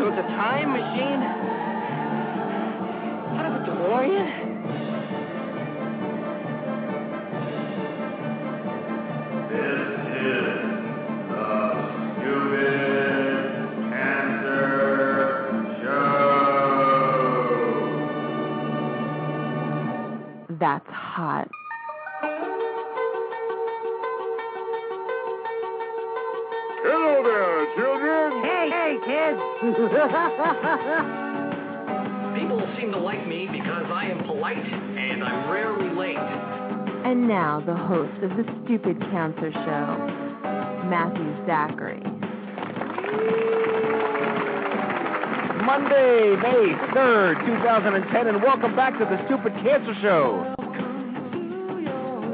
telling me you built a time machine? Out of a DeLorean? This is the Stupid Cancer Show. That's hot. Hello there, children. Hey, hey, kids. People seem to like me because I am polite and I'm rarely late. And now the host of the Stupid Cancer Show, Matthew Zachary. Monday, May 3rd, 2010, and welcome back to the Stupid Cancer Show.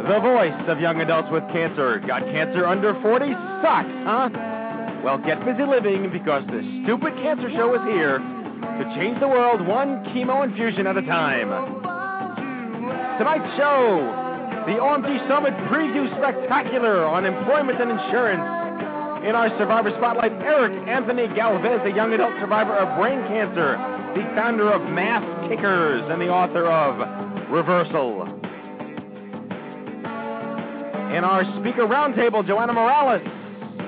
The voice of young adults with cancer. Got cancer under 40? Sucks, huh? Well, get busy living because the Stupid Cancer Show is here to change the world one chemo infusion at a time. Tonight's show, the OMG Summit Preview Spectacular on employment and insurance. In our Survivor Spotlight, Eric Anthony Galvez, a young adult survivor of brain cancer, the founder of Mass Kickers, and the author of Reversal. In our Speaker Roundtable, Joanna Morales,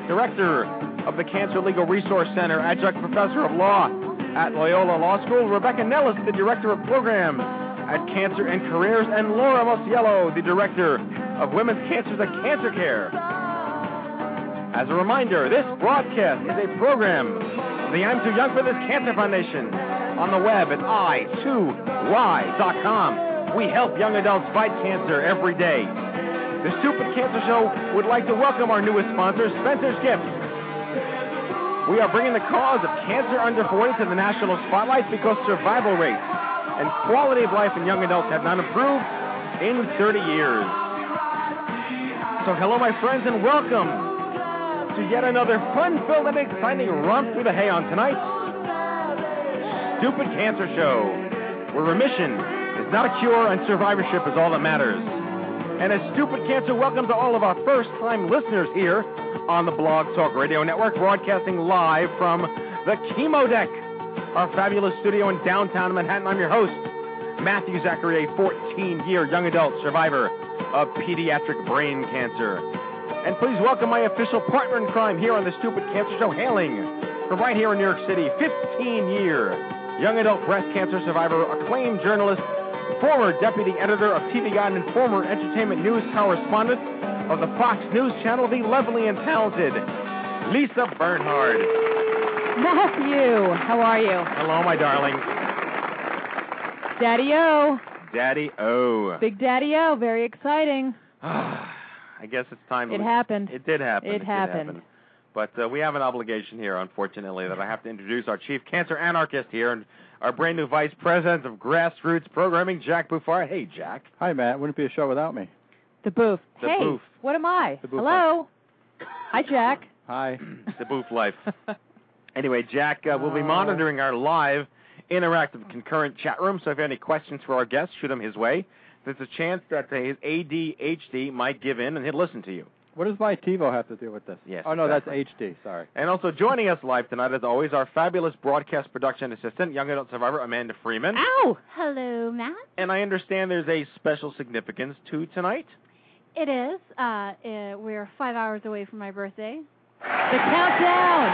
director of the Cancer Legal Resource Center, adjunct professor of law at Loyola Law School, Rebecca Nellis, the director of programs at Cancer and Careers, and Laura Mosiello, the director of Women's Cancers at Cancer Care. As a reminder, this broadcast is a program of the I'm Too Young for This Cancer Foundation on the web at i2y.com. We help young adults fight cancer every day. The Stupid Cancer Show would like to welcome our newest sponsor, Spencer's Gifts. We are bringing the cause of cancer under 40 to the national spotlight because survival rates and quality of life in young adults have not improved in 30 years. So, hello, my friends, and welcome to yet another fun-filled and exciting romp through the hay on tonight's Stupid Cancer Show, where remission is not a cure and survivorship is all that matters. And as Stupid Cancer welcomes to all of our first-time listeners here on the Blog Talk Radio Network, broadcasting live from the Chemo Deck, our fabulous studio in downtown Manhattan. I'm your host, Matthew Zachary, a 14-year young adult survivor of pediatric brain cancer. And please welcome my official partner in crime here on the Stupid Cancer Show, hailing from right here in New York City, 15-year young adult breast cancer survivor, acclaimed journalist, former deputy editor of TV Guide, and former entertainment news correspondent of the Fox News Channel, the lovely and talented Lisa Bernhard. Matthew, how are you? Hello, my darling. Daddy O. Daddy O. Big Daddy O. Very exciting. I guess it's time. It to- happened. It did happen. It did happened. happen. But uh, we have an obligation here, unfortunately, that I have to introduce our chief cancer anarchist here and our brand new vice president of grassroots programming, Jack Buffard. Hey, Jack. Hi, Matt. Wouldn't be a show without me. The booth. The hey, booth. What am I? The booth. Hello. Hi, Jack. Hi. the booth life. Anyway, Jack uh, will be Oh. monitoring our live, interactive, concurrent chat room. So if you have any questions for our guest, shoot them his way. There's a chance that uh, his ADHD might give in and he'll listen to you. What does my TiVo have to do with this? Yes, Oh no, exactly. that's HD. Sorry. And also joining us live tonight, as always, our fabulous broadcast production assistant, young adult survivor Amanda Freeman. Ow. Hello, Matt. And I understand there's a special significance to tonight. It is. Uh, uh, we're five hours away from my birthday. The countdown.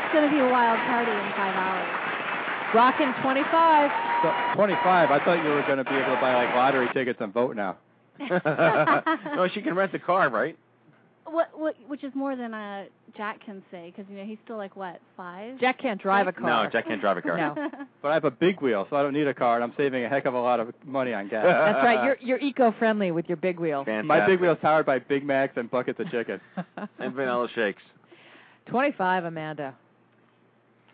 It's going to be a wild party in five hours. Rockin' 25. So 25. I thought you were going to be able to buy like lottery tickets and vote now. no, she can rent the car, right? What, what, which is more than uh, Jack can say, because you know he's still like what five. Jack can't drive a car. No, Jack can't drive a car. No. But I have a big wheel, so I don't need a car, and I'm saving a heck of a lot of money on gas. That's right. You're you're eco-friendly with your big wheel. Fantastic. My big wheel's powered by Big Macs and buckets of chicken. and vanilla shakes. 25, Amanda.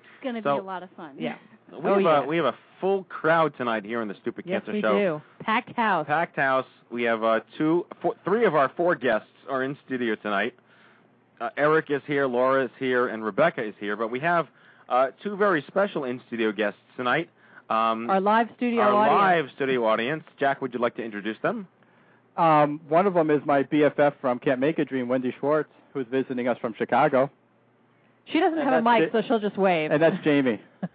It's going to So- be a lot of fun. Yeah. We Oh, have yeah. a we have a full crowd tonight here on the Stupid Yes, Cancer we Show. do. Packed house. Packed house. We have uh, two, four, three of our four guests are in studio tonight. Uh, Eric is here, Laura is here, and Rebecca is here. But we have uh, two very special in studio guests tonight. Um, Our live studio our audience. live studio audience. Jack, would you like to introduce them? Um, one of them is my BFF from Camp Mak-A-Dream, Wendy Schwartz, who's visiting us from Chicago, She doesn't And have a mic, it. so she'll just wave. and that's Jamie.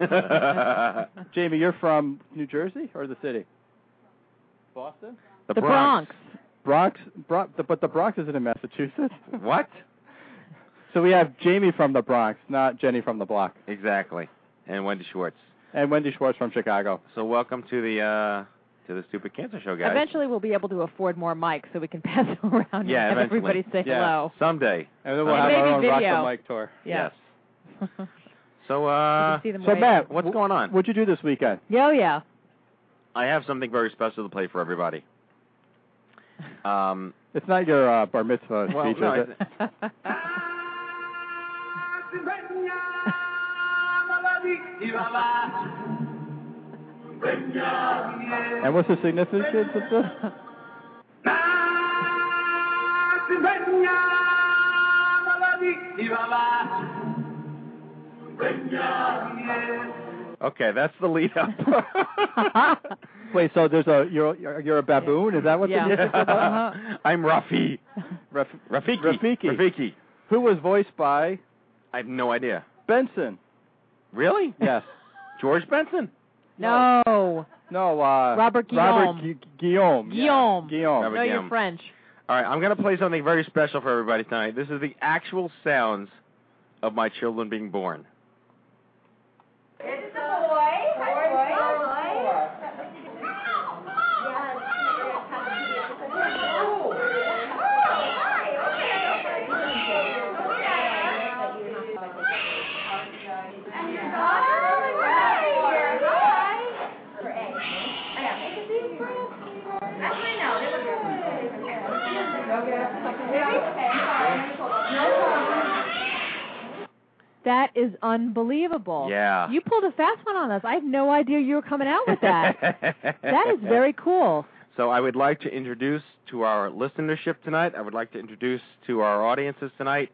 Jamie, you're from New Jersey or the city? Boston. the, the Bronx. Bronx, Bron- the, but the Bronx isn't in Massachusetts. What? So we have Jamie from the Bronx, not Jenny from the block, Exactly. And Wendy Schwartz. and Wendy Schwartz from Chicago. So welcome to the uh, to the Stupid Cancer Show, guys. Eventually, we'll be able to afford more mics so we can pass them around Yeah, and have eventually. everybody say Yeah. hello. Someday. And then we'll And have our maybe own Rock video. the Mic tour. Yeah. Yes. So, uh, You can see them So wave. Matt, what's wh- going on? What'd you do this weekend? Yeah, oh, yeah. I have something very special to play for everybody. Um, It's not your uh, bar mitzvah well, speech, no, is it? And what's the significance of this? Okay, that's the lead up. Wait, so there's a you're you're you're a baboon? Is that what Yeah. the music's about? I'm Rafi. Raf- Rafiki. Rafiki. Rafiki. Who was voiced by I have no idea. Benson? Really? Yes. George Benson. no. No, uh Robert Robert Guillaume. Gu- Guillaume. Guillaume. Guillaume. Robert No, you're Guillaume. French. All right, I'm going to play something very special for everybody tonight. This is the actual sounds of my children being born. Edição That is unbelievable. Yeah. You pulled a fast one on us. I had no idea you were coming out with that. that is very cool. So I would like to introduce to our listenership tonight, I would like to introduce to our audiences tonight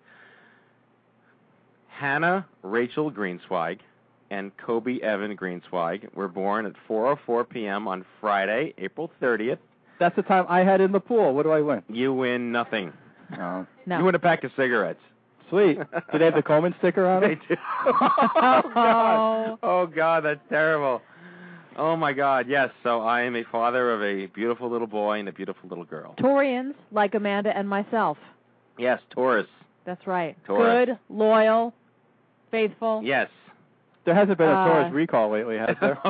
Hannah Rachel Greenswag and Kobe Evan Greenswag were born at 4:04 p.m. on Friday, April 30th. That's the time I had in the pool. What do I win? You win nothing. Oh. No. You win a pack of cigarettes. Sweet. Do they have the Coleman sticker on They it? do. oh God. Oh God, that's terrible. Oh my God, yes. So I am a father of a beautiful little boy and a beautiful little girl. Taurians, like Amanda and myself. Yes, Taurus. That's right. Taurus. Good, loyal, faithful. Yes. There hasn't been a Uh, Taurus recall lately, has there?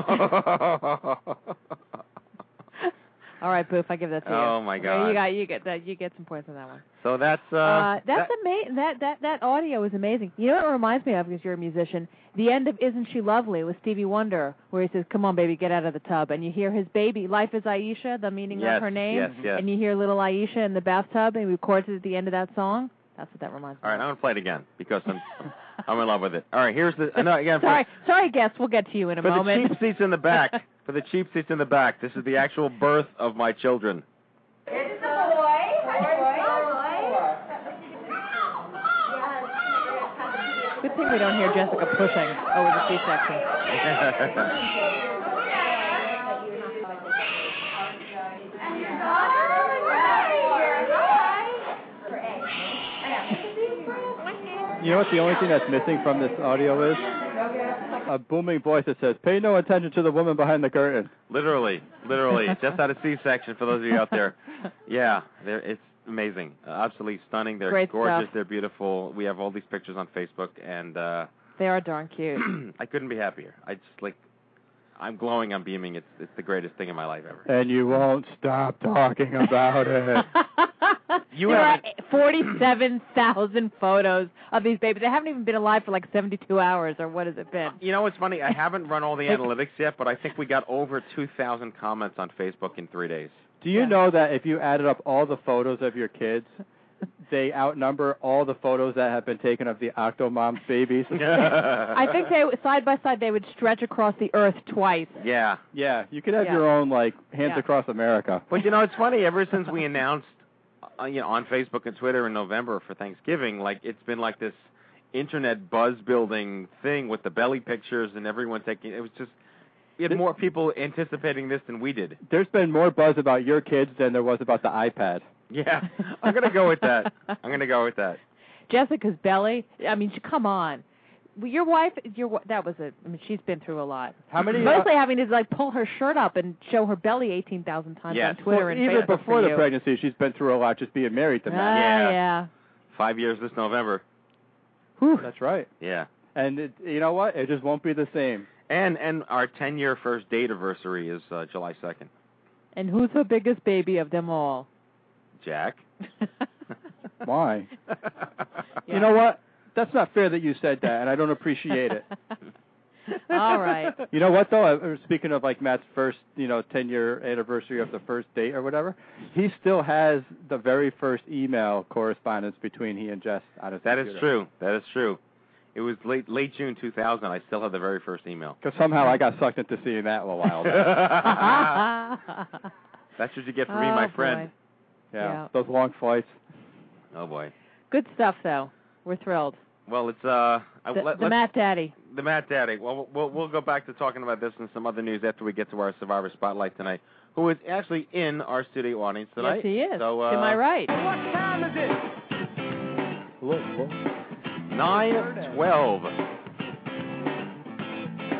All right, Boof, I give that to you. Oh, my Okay, God. You got you get that you get some points on that one. so that's uh, Uh, that's that- amazing. That that that audio is amazing. You know what it reminds me of because you're a musician. The end of "Isn't She Lovely" with Stevie Wonder, where he says, "Come on, baby, get out of the tub," and you hear his baby, "Life is Aisha," the meaning Yes, of her name, yes, yes. and you hear little Aisha in the bathtub, and he records it at the end of that song. That's what that reminds me. Of. All right, of. I'm gonna play it again because I'm I'm in love with it. All right, here's the no again for, sorry, sorry, guests. We'll get to you in a for the moment. cheap seats in the back. For the cheap seats in the back, this is the actual birth of my children. It's a boy. Good thing we don't hear Jessica pushing over the C-section. You know what the only thing that's missing from this audio is? A booming voice that says, "Pay no attention to the woman behind the curtain." literally, literally, just out of C-section for those of you out there. Yeah, they're, it's amazing, uh, absolutely stunning. They're Great gorgeous. stuff. They're beautiful. We have all these pictures on Facebook, and uh They are darn cute. I couldn't be happier. I just like, I'm glowing. I'm beaming. It's it's the greatest thing in my life ever. And you won't stop talking about it. You there haven't- are 47,000 photos of these babies. They haven't even been alive for like 72 hours, or what has it been? You know what's funny? I haven't run all the analytics yet, but I think we got over 2,000 comments on Facebook in three days. Do you Yeah. know that if you added up all the photos of your kids, they outnumber all the photos that have been taken of the Octomom's babies. I think they side by side they would stretch across the earth twice. yeah. yeah, you could have Yeah. your own like hands Yeah. across America. But you know, it's funny. Ever since we announced, uh, you know, on Facebook and Twitter in November for Thanksgiving, like it's been like this internet buzz building thing with the belly pictures and everyone taking. It was just we had more people anticipating this than we did. There's been more buzz about your kids than there was about the iPad. Yeah, I'm gonna go with that. I'm gonna go with that. Jessica's belly. I mean, she- come on. Well, Your wife, your wi- that was a. I mean, she's been through a lot. How many? Mostly having to like pull her shirt up and show her belly eighteen thousand times Yes. on Twitter well, and even Facebook before for the you. pregnancy, she's been through a lot just being married to Ah, Matt. Yeah. yeah. Five years this November. Whew. That's right. Yeah. And it, you know what? It just won't be the same. And and our 10 year first date anniversary is uh, July 2nd. And who's the biggest baby of them all? Jack. Why? Yeah. You know what? That's not fair that you said that, and I don't appreciate it. All right. You know what though? Uh, Speaking of like Matt's first, you know, 10 year anniversary of the first date or whatever, he still has the very first email correspondence between he and Jess on his That is computer. true. That is true. It was late late June 2000. I still have the very first email. Because somehow I got sucked into seeing that a little while back. That's what you get from me, my Oh, friend. boy. yeah. Yeah. Those long flights. Oh boy. Good stuff, though. We're thrilled. Well, it's uh, I, The, let, the Matt Daddy. the Matt Daddy. Well, we'll we'll go back to talking about this and some other news after we get to our Survivor Spotlight tonight. Who is actually in our studio audience tonight? Yes, he is. So uh, to my right. What time is it? Look, look. Nine twelve.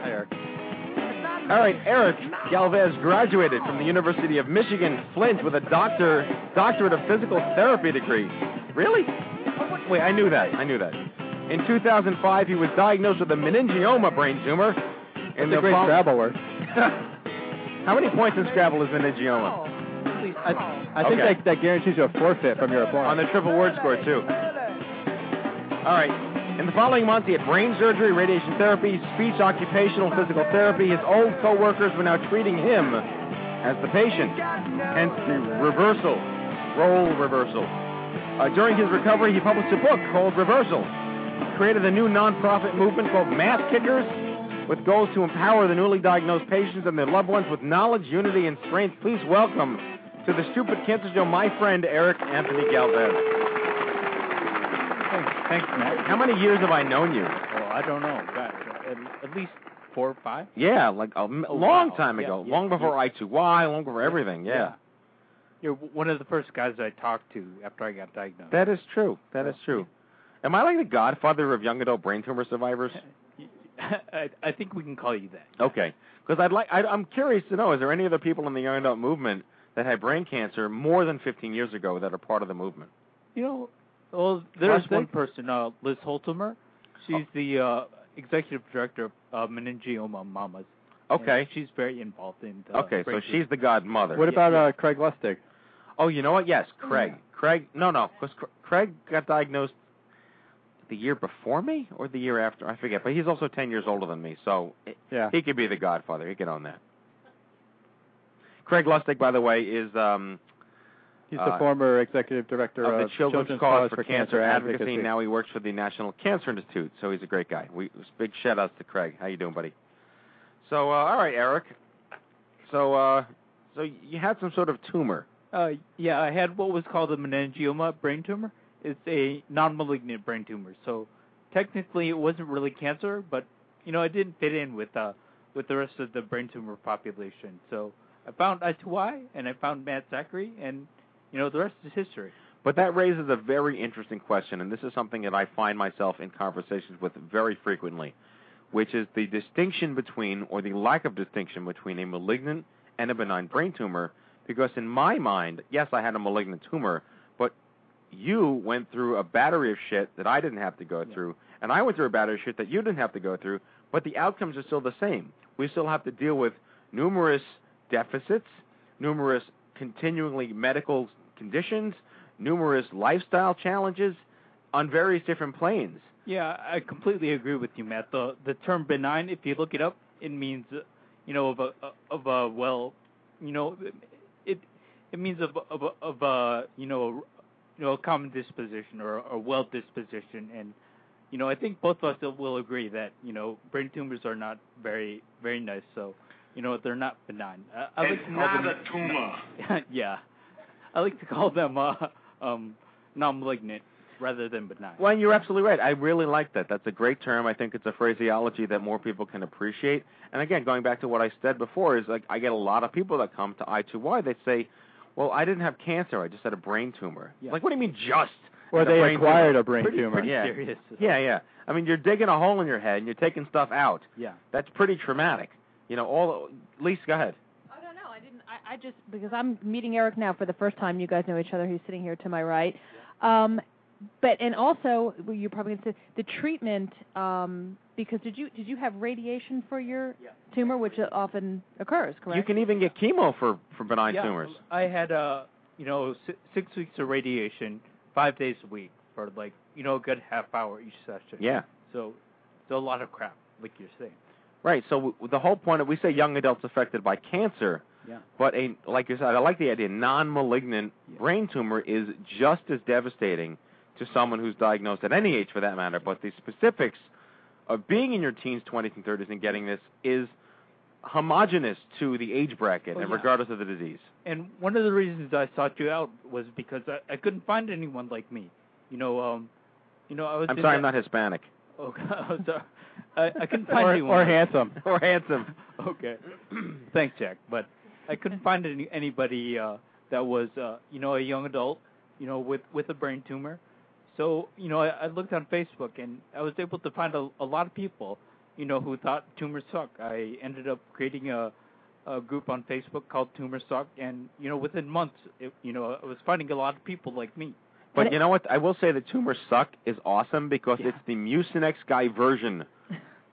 Hi, Eric. All right, Eric Galvez graduated from the University of Michigan Flint with a doctor doctorate of physical therapy degree. Really? Wait, I knew that. I knew that. In 2005, he was diagnosed with a meningioma brain tumor. It's And a the great fol- Scrabble word. How many points in Scrabble is meningioma? I, I think Okay. that, that guarantees you a forfeit from your opponent. On the triple word score, too. All right. In the following months, he had brain surgery, radiation therapy, speech, occupational, physical therapy. His old co-workers were now treating him as the patient. Hence the reversal, role reversal. Uh, during his recovery, he published a book called Reversal. He created a new nonprofit movement called Mass Kickers with goals to empower the newly diagnosed patients and their loved ones with knowledge, unity, and strength. Please welcome to the Stupid Cancer Show my friend Eric Anthony Galvez. Thanks, thanks, Matt. How many years have I known you? Well, I don't know. Gosh, at, at least four or five. Yeah, like a Oh, long time ago, yeah, long before I2Y, long before everything. Yeah. You're one of the first guys I talked to after I got diagnosed. that is true. That is true. Am I like the godfather of young adult brain tumor survivors? I, I think we can call you that. Okay, because I'd like I, I'm curious to know: is there any other people in the young adult movement that had brain cancer more than 15 years ago that are part of the movement? You know, well, there's one person, uh, Liz Holzemer. She's the uh, executive director of uh, Meningioma Mamas. and Okay. she's very involved in. The Okay, so she's the godmother. What about uh, Craig Lustig? Oh, you know what? Yes, Craig. Craig. No, no, because Craig got diagnosed the year before me or the year after. I forget. But he's also 10 years older than me, so Yeah. he could be the godfather. He could own that. Craig Lustig, by the way, is um, He's uh, the former executive director of of, the Children's, Cause, for, Cancer, Advocacy. Now he works for the National Cancer Institute, so he's a great guy. We big shout outs to Craig. How you doing, buddy? So, uh, all right, Eric. So, uh, so you had some sort of tumor. Uh, yeah, I had what was called a meningioma brain tumor. It's a non-malignant brain tumor. So technically, it wasn't really cancer, but you know, it didn't fit in with uh with the rest of the brain tumor population. So I found I2Y and I found Matt Zachary, and you know, the rest is history. But that raises a very interesting question, and this is something that I find myself in conversations with very frequently, which is the distinction between, or the lack of distinction between, a malignant and a benign brain tumor. Because in my mind, yes, I had a malignant tumor, but you went through a battery of shit that I didn't have to go through, and I went through a battery of shit that you didn't have to go through, but the outcomes are still the same. We still have to deal with numerous deficits, numerous continually medical conditions, numerous lifestyle challenges on various different planes. Yeah, I completely agree with you, Matt. The the term benign, if you look it up, it means you know of a of a well, you know, it it means of of a- of a you know you know a common disposition or a well disposition, and you know I think both of us will agree that you know brain tumors are not very very nice. So you know they're not benign. I, I like It's to call not them, a tumor. yeah, I like to call them uh, um, non-malignant rather than benign. Well, you're absolutely right. I really like that. That's a great term. I think it's a phraseology that more people can appreciate. And again, going back to what I said before, is like I get a lot of people that come to I2Y. They say, "Well, I didn't have cancer. I just had a brain tumor." Yeah. Like, what do you mean just? Or Had a they brain acquired tumor? a brain pretty, tumor. pretty Yeah. serious. Yeah, yeah. I mean, you're digging a hole in your head and you're taking stuff out. Yeah. That's pretty traumatic. You know, all. Lisa, go ahead. Oh no, no, I didn't. I, I just because I'm meeting Eric now for the first time. You guys know each other. He's sitting here to my right. Um, but and also well, you're probably going to say the treatment. Um, because did you did you have radiation for your Yeah. tumor, which often occurs, correct? You can even get chemo for for benign yeah, tumors. I had uh, you know, si- six weeks of radiation, five days a week for like, you know, a good half hour each session. Yeah. So, so a lot of crap, like you're saying. Right. So w- the whole point of we say young adults affected by cancer, Yeah. but a like you said, I like the idea. Non-malignant Yeah. brain tumor is just as devastating to someone who's diagnosed at any age, for that matter. But the specifics of being in your teens, 20s, and 30s and getting this is homogenous to the age bracket, Oh, and yeah. regardless of the disease. And one of the reasons I sought you out was because I, I couldn't find anyone like me. You know, um, you know, I was. I'm sorry, that- I'm not Hispanic Oh, I'm sorry. I, I couldn't find or, anyone. or handsome. or handsome. okay. Thanks, Jack. But I couldn't find any anybody uh, that was, uh, you know, a young adult, you know, with with a brain tumor. So, you know, I, I looked on Facebook and I was able to find a, a lot of people, you know, who thought tumors suck. I ended up creating a a group on Facebook called Tumor Suck, and you know, within months, it, you know, I was finding a lot of people like me. But you know what? I will say the tumor suck is awesome because Yeah. it's the Mucinex guy version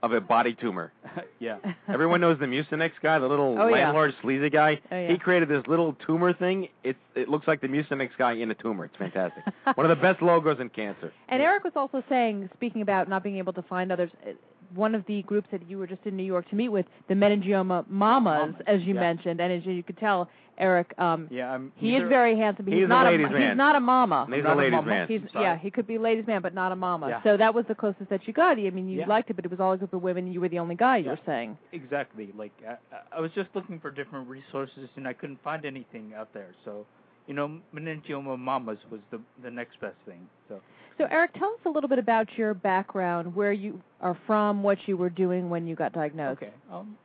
of a body tumor. yeah. Everyone knows the Mucinex guy, the little Oh, yeah. landlord sleazy guy. Oh, yeah. He created this little tumor thing. It it looks like the Mucinex guy in a tumor. It's fantastic. One of the best logos in cancer. And Eric was also saying, speaking about not being able to find others, uh, one of the groups that you were just in New York to meet with, the meningioma mamas, Mamas, as you yeah. mentioned, and as you could tell, Eric, um, Yeah, I'm. he is a- very handsome. But he's he's, a not ladies' a, man. He's not a mama. He's not a a ladies' mama. man. He's yeah, he could be a ladies' man, but not a mama. Yeah. So that was the closest that you got. I mean, you Yeah. liked it, but it was all a group of women. and You were the only guy. You Yeah. were saying. Exactly. Like I, I- I was just looking for different resources, and I couldn't find anything out there. So, you know, meningioma mamas was the the next best thing. So, So Eric, tell us a little bit about your background, where you are from, what you were doing when you got diagnosed. okay. Um,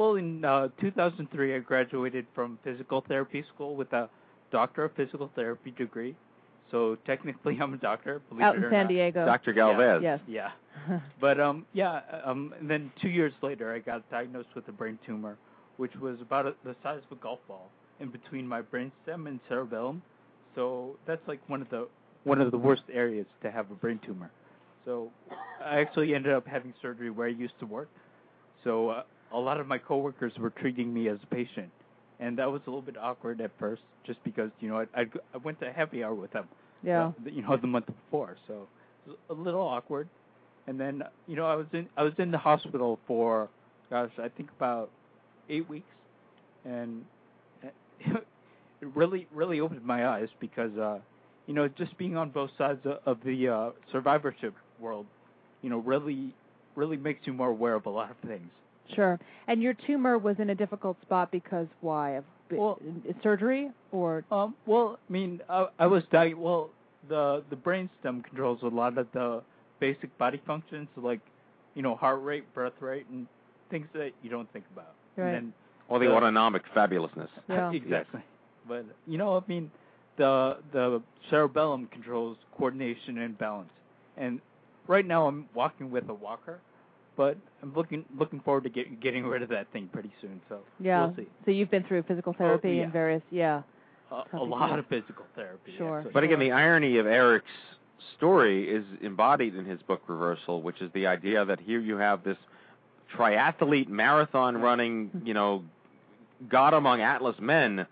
well, in uh, 2003, I graduated from physical therapy school with a doctor of physical therapy degree. So technically, I'm a doctor. Believe Out it in or San not. Diego. Dr. Galvez. Yes. Yeah. But um, yeah. Um, and then two years later, I got diagnosed with a brain tumor, which was about a, the size of a golf ball in between my brainstem and cerebellum. So that's like one of the one of the worst areas to have a brain tumor. So I actually ended up having surgery where I used to work. So uh, a lot of my coworkers were treating me as a patient, and that was a little bit awkward at first, just because you know I I, I went to happy hour with them yeah. uh, you know, the month before. So it was a little awkward. And then, you know, I was in I was in the hospital for, gosh, I think about eight weeks, and it really really opened my eyes because, uh, you know, just being on both sides of, of the uh, survivorship world, you know, really really makes you more aware of a lot of things. Sure. And your tumor was in a difficult spot because why? Of b- Well- surgery or Um, well, I mean, I, I was di- well, the the brainstem controls a lot of the basic body functions, like you know, heart rate, breath rate, and things that you don't think about. Right. And All the The- autonomic fabulousness. Yeah. exactly. But you know, I mean, the the cerebellum controls coordination and balance. And right now, I'm walking with a walker, but I'm looking looking forward to get, getting rid of that thing pretty soon. So yeah. we'll see. So you've been through physical oh, therapy yeah. and various yeah. A, a lot good. of physical therapy. Sure. actually. But again, the irony of Eric's story is embodied in his book Reversal, which is the idea that here you have this triathlete marathon running, you know, god among Atlas men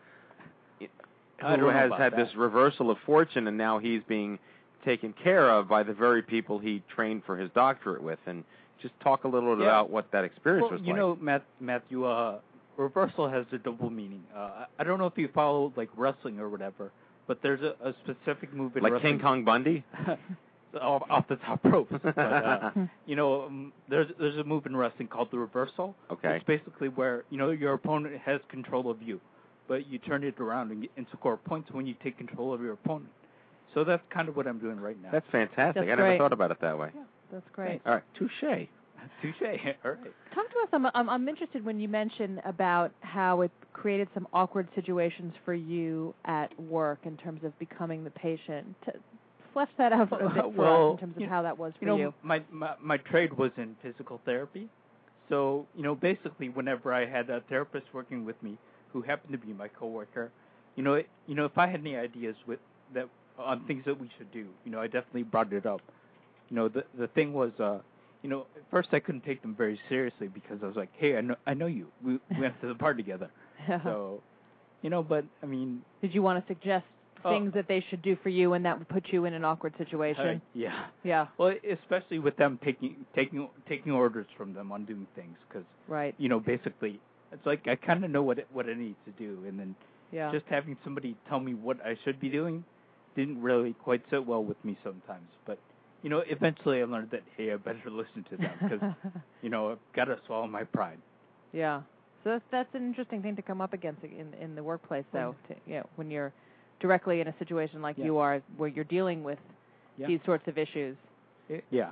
I who has had that. this reversal of fortune and now he's being taken care of by the very people he trained for his doctorate with and just talk a little bit Yeah. about what that experience well, was you like. You know, Matt, Matthew, uh, reversal has a double meaning. Uh, I I don't know if you follow like wrestling or whatever, but there's a, a specific move in wrestling. Like wrestling. King Kong Bundy? off, off the top ropes. But, uh, you know, um, there's there's a move in wrestling called the reversal. Okay. It's basically where you know your opponent has control of you, but you turn it around and, and score points when you take control of your opponent. So that's kind of what I'm doing right now. That's fantastic. That's I never great. thought about it that way. That's great. All right, touche. Touche. All right. Talk to us. I'm, I'm, I'm interested when you mentioned about how it created some awkward situations for you at work in terms of becoming the patient. T- flesh that out a bit for us in terms of how that was for you know, you. my, my my trade was in physical therapy, so you know, basically, whenever I had a therapist working with me who happened to be my coworker, you know, it, you know, if I had any ideas with that on things that we should do, you know, I definitely brought it up. You know, the the thing was, uh, you know, at first I couldn't take them very seriously because I was like, hey, I know I know you. We we went to the bar together, so, you know, but I mean, Did you want to suggest Oh. things that they should do for you and that would put you in an awkward situation? uh, yeah. yeah. Well, especially with them taking taking taking orders from them on doing things, because Right. you know, basically, it's like I kind of know what it, what I need to do, and then Yeah. just having somebody tell me what I should be doing didn't really quite sit well with me sometimes. But you know, eventually I learned that hey, I better listen to them because you know I've got to swallow my pride. Yeah. So that's that's an interesting thing to come up against in in the workplace, though. Mm. To, you know, when you're directly in a situation like Yeah. you are, where you're dealing with Yeah. these sorts of issues, Yeah.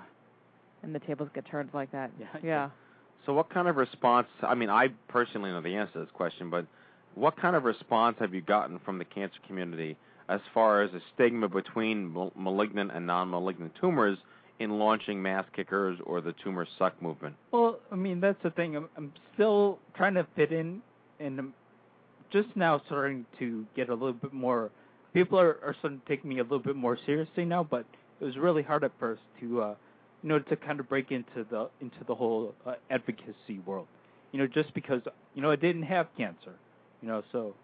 and the tables get turned like that. Yeah. Yeah. So, what kind of response? I mean, I personally know the answer to this question, but what kind of response have you gotten from the cancer community as far as a stigma between mal- malignant and non-malignant tumors in launching mass kickers or the tumor suck movement? Well, I mean that's the thing. I'm I'm still trying to fit in, and I'm just now starting to get a little bit more. People are are starting to take me a little bit more seriously now, but it was really hard at first to, uh, you know, to kind of break into the into the whole uh, advocacy world. You know, just because you know I didn't have cancer, you know, so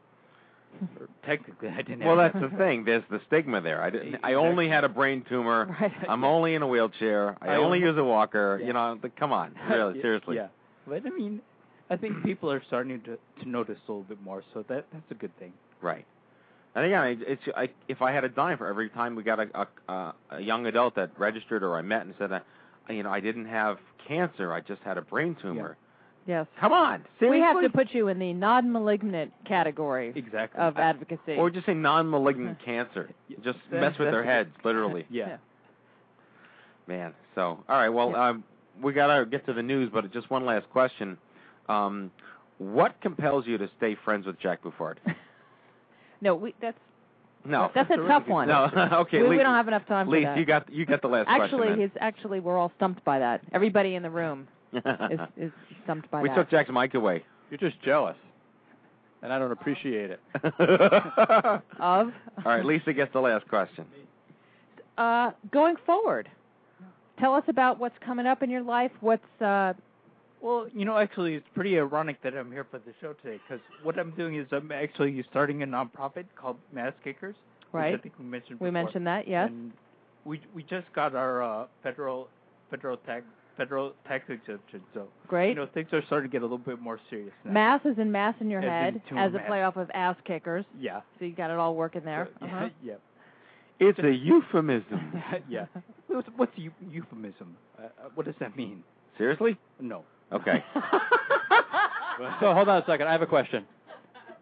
or technically I didn't. Well, that's the thing. There's the stigma there. I didn't. I only had a brain tumor. Right. I'm only in a wheelchair. I, I only use a walker. Yeah. You know, like, come on, really, Yeah, seriously. Yeah, but I mean, I think people are starting to to notice a little bit more, so that that's a good thing. Right. And again, it- it's I, if I had a dime for every time we got a, a a young adult that registered or I met and said that, you know, I didn't have cancer, I just had a brain tumor. Yes. Come on, We have to put you in the non-malignant category Exactly. of advocacy. or just say non-malignant cancer. Just mess with their heads, literally. Yeah. Man. So, all right. Well, Yeah. um, we gotta get to the news, but just one last question. Um, what compels you to stay friends with Jack Buffard? no, we, that's No. that's a tough one. No. okay. we, we don't have enough time Lee, for that. you got you got the last actually, question. he's actually we're all stumped by that. Everybody in the room. Is is stumped by we that. took Jack's mic away. You're just jealous, and I don't appreciate it. All of right, Lisa gets the last question. uh, going forward. Tell us about what's coming up in your life. What's uh, Well, you know, actually, it's pretty ironic that I'm here for the show today because what I'm doing is I'm actually starting a nonprofit called Mass Kickers. which right? I think we mentioned. We before. mentioned that, yes. And we we just got our uh, federal federal tax federal tax exemption, so Great. you know things are starting to get a little bit more serious now. Mass is in mass in your As head tumor as a mass. playoff of ass kickers. Yeah. So you got it all working there. So, uh-huh. yeah. It's a euphemism. yeah. What's, what's eu- euphemism? Uh, uh, what does that mean? Seriously? No. Okay. so hold on a second. I have a question.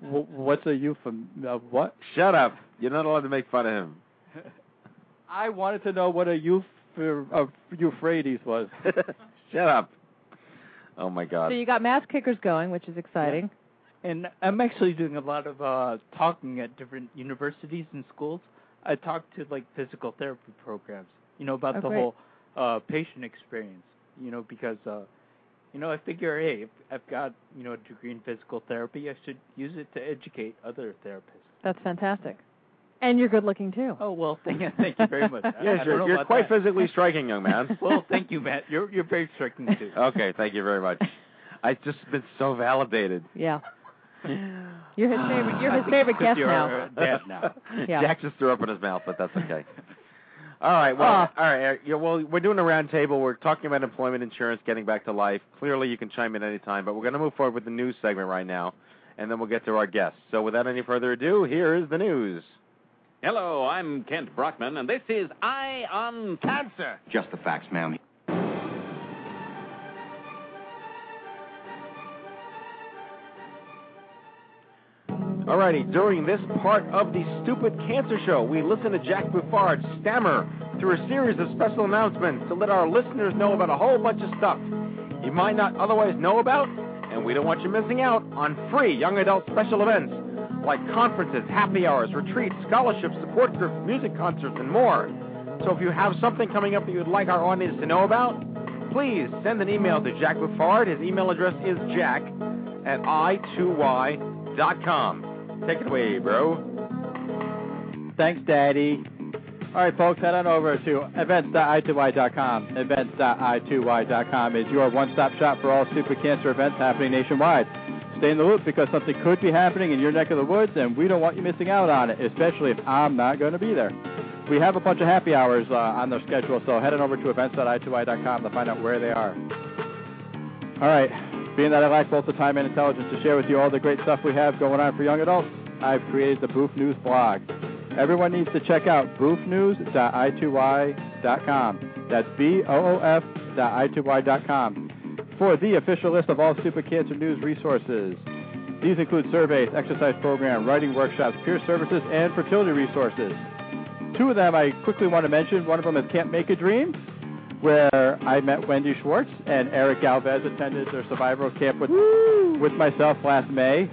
W- what's a euphem? Uh, what? Shut up. You're not allowed to make fun of him. I wanted to know what a euph uh, Euphrates was. Shut up. Oh my God. So you got mass kickers going, which is exciting. And I'm actually doing a lot of uh talking at different universities and schools. I talk to like physical therapy programs, you know, about Oh, the great. whole uh patient experience, you know, because uh you know, I figure hey, if I've got, you know, a degree in physical therapy, I should use it to educate other therapists. That's fantastic. And you're good looking too. Oh, well, thank you, thank you very much. I- I Yes, you're, you're quite that. physically striking, young man. well, thank you, Matt. You're you're very striking too. okay, thank you very much. I've just been so validated. Yeah. You're his favorite. You're his favorite guest you're now. dad now. Yeah. Jack just threw up in his mouth, but that's okay. All right. Well, Ah. all right. uh, Yeah, well, we're doing a roundtable. We're talking about employment insurance, getting back to life. Clearly, you can chime in any time, but we're going to move forward with the news segment right now, and then we'll get to our guests. So, without any further ado, here is the news. Hello, I'm Kent Brockman, and this is Eye on Cancer. Just the facts, ma'am. Alrighty, during this part of the Stupid Cancer Show, we listen to Jack Buffard stammer through a series of special announcements to let our listeners know about a whole bunch of stuff you might not otherwise know about, and we don't want you missing out on free young adult special events like conferences, happy hours, retreats, scholarships, support groups, music concerts, and more. So if you have something coming up that you'd like our audience to know about, please send an email to Jack Buffard. His email address is jack at i2y.com. Take it away, bro. Thanks, Daddy. All right, folks, head on over to events.i2y.com. Events.i2y.com is your one-stop shop for all stupid cancer events happening nationwide. Stay in the loop because something could be happening in your neck of the woods, and we don't want you missing out on it, especially if I'm not going to be there. We have a bunch of happy hours uh, on their schedule, so head on over to events.i2y.com to find out where they are. All right, being that I lack both the time and intelligence to share with you all the great stuff we have going on for young adults, I've created the Boof News blog. Everyone needs to check out boofnews.i2y.com. That's B-O-O-F dot I2Y.com for the official list of all Super cancer news resources. These include surveys, exercise program, writing workshops, peer services, and fertility resources. Two of them I quickly want to mention. One of them is Camp Mak-A-Dream, where I met Wendy Schwartz and Eric Galvez attended their survival camp with, with myself last May.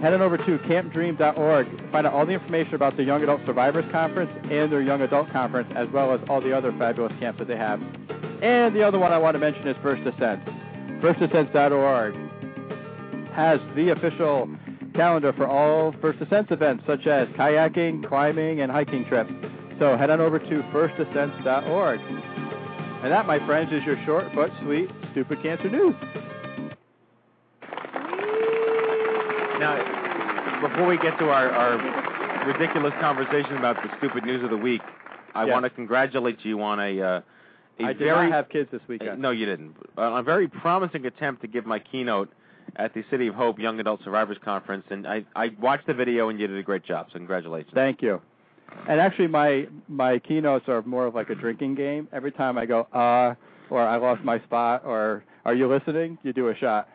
Head on over to campdream.org. Find out all the information about the Young Adult Survivors Conference and their Young Adult Conference, as well as all the other fabulous camps that they have. And the other one I want to mention is First Ascent. FirstAscent.org has the official calendar for all First Ascent events, such as kayaking, climbing, and hiking trips. So head on over to firstascent.org. And that, my friends, is your short but sweet stupid cancer news. Now, before we get to our, our ridiculous conversation about the stupid news of the week, I Yes. want to congratulate you on a, uh, a I did very not have kids this weekend. no, you didn't. Uh, a very promising attempt to give my keynote at the City of Hope Young Adult Survivors Conference, and I, I watched the video and you did a great job. So congratulations. Thank you. And actually, my my keynotes are more of like a drinking game. Every time I go, uh, or I lost my spot, or are you listening? You do a shot.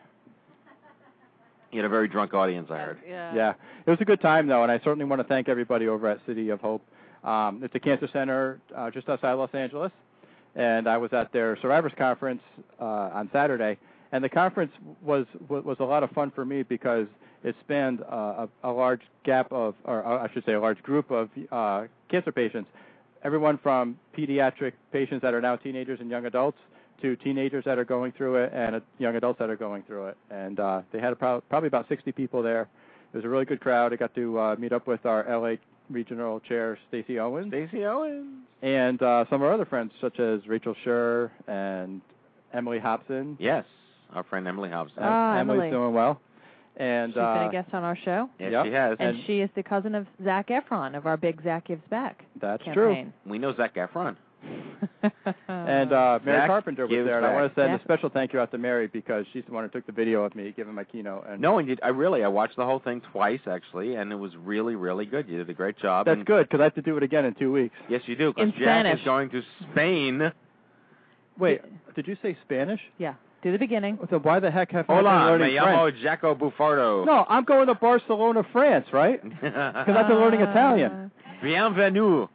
You had a very drunk audience, I heard. Yeah. Yeah, it was a good time though, and I certainly want to thank everybody over at City of Hope. Um, it's a cancer center uh, just outside Los Angeles, and I was at their survivors conference uh, on Saturday, and the conference was was a lot of fun for me because it spanned uh, a, a large gap of, or uh, I should say, a large group of uh, cancer patients, everyone from pediatric patients that are now teenagers and young adults to teenagers that are going through it and uh, young adults that are going through it. And uh, they had about, probably about 60 people there. It was a really good crowd. I got to uh, meet up with our LA regional chair, Stacy Owens, Stacey Owens. and uh, some of our other friends, such as Rachel Schur and Emily Hobson. Yes, our friend Emily Hobson. Ah, Emily's Emily. doing well. And She's uh, been a guest on our show. yes, yep. she has. And, she is the cousin of Zac Efron of our big Zach Gives Back that's true. we know Zac Efron. And uh, Mary Zach Carpenter was gives there, and I want to send Yeah. a special thank you out to Mary because she's the one who took the video of me giving my keynote. And No, and you, I really I watched the whole thing twice actually, and it was really really good. You did a great job. that's and good because I have to do it again in two weeks. Yes, you do. Because Jack Spanish. is going to Spain. Wait, did you say Spanish? Yeah. Do the beginning. So why the heck have I been Hola, learning me llamo French? Jaco Bufardo. No, I'm going to Barcelona, France, right? Because I've been learning Italian. Bienvenue.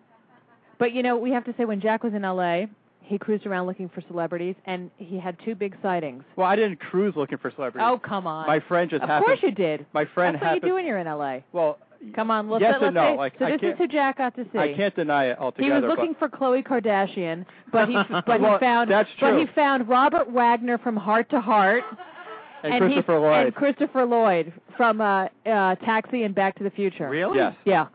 But you know, we have to say when Jack was in LA, he cruised around looking for celebrities and he had two big sightings. Well, I didn't cruise looking for celebrities. Oh, come on. My friend just happened. of happened. course you did. My friend That's what happened. you do when you're in LA. Well, Come on, let's yes let's and no. say- Like, so I this is who Jack got to see. I can't deny it altogether. He was looking for Khloe Kardashian, but he but Well, he found that's but he found Robert Wagner from Hart to Hart but, and, he- Christopher Lloyd. and Christopher Lloyd from uh, uh, Taxi and Back to the Future. Really? Yes. Yeah.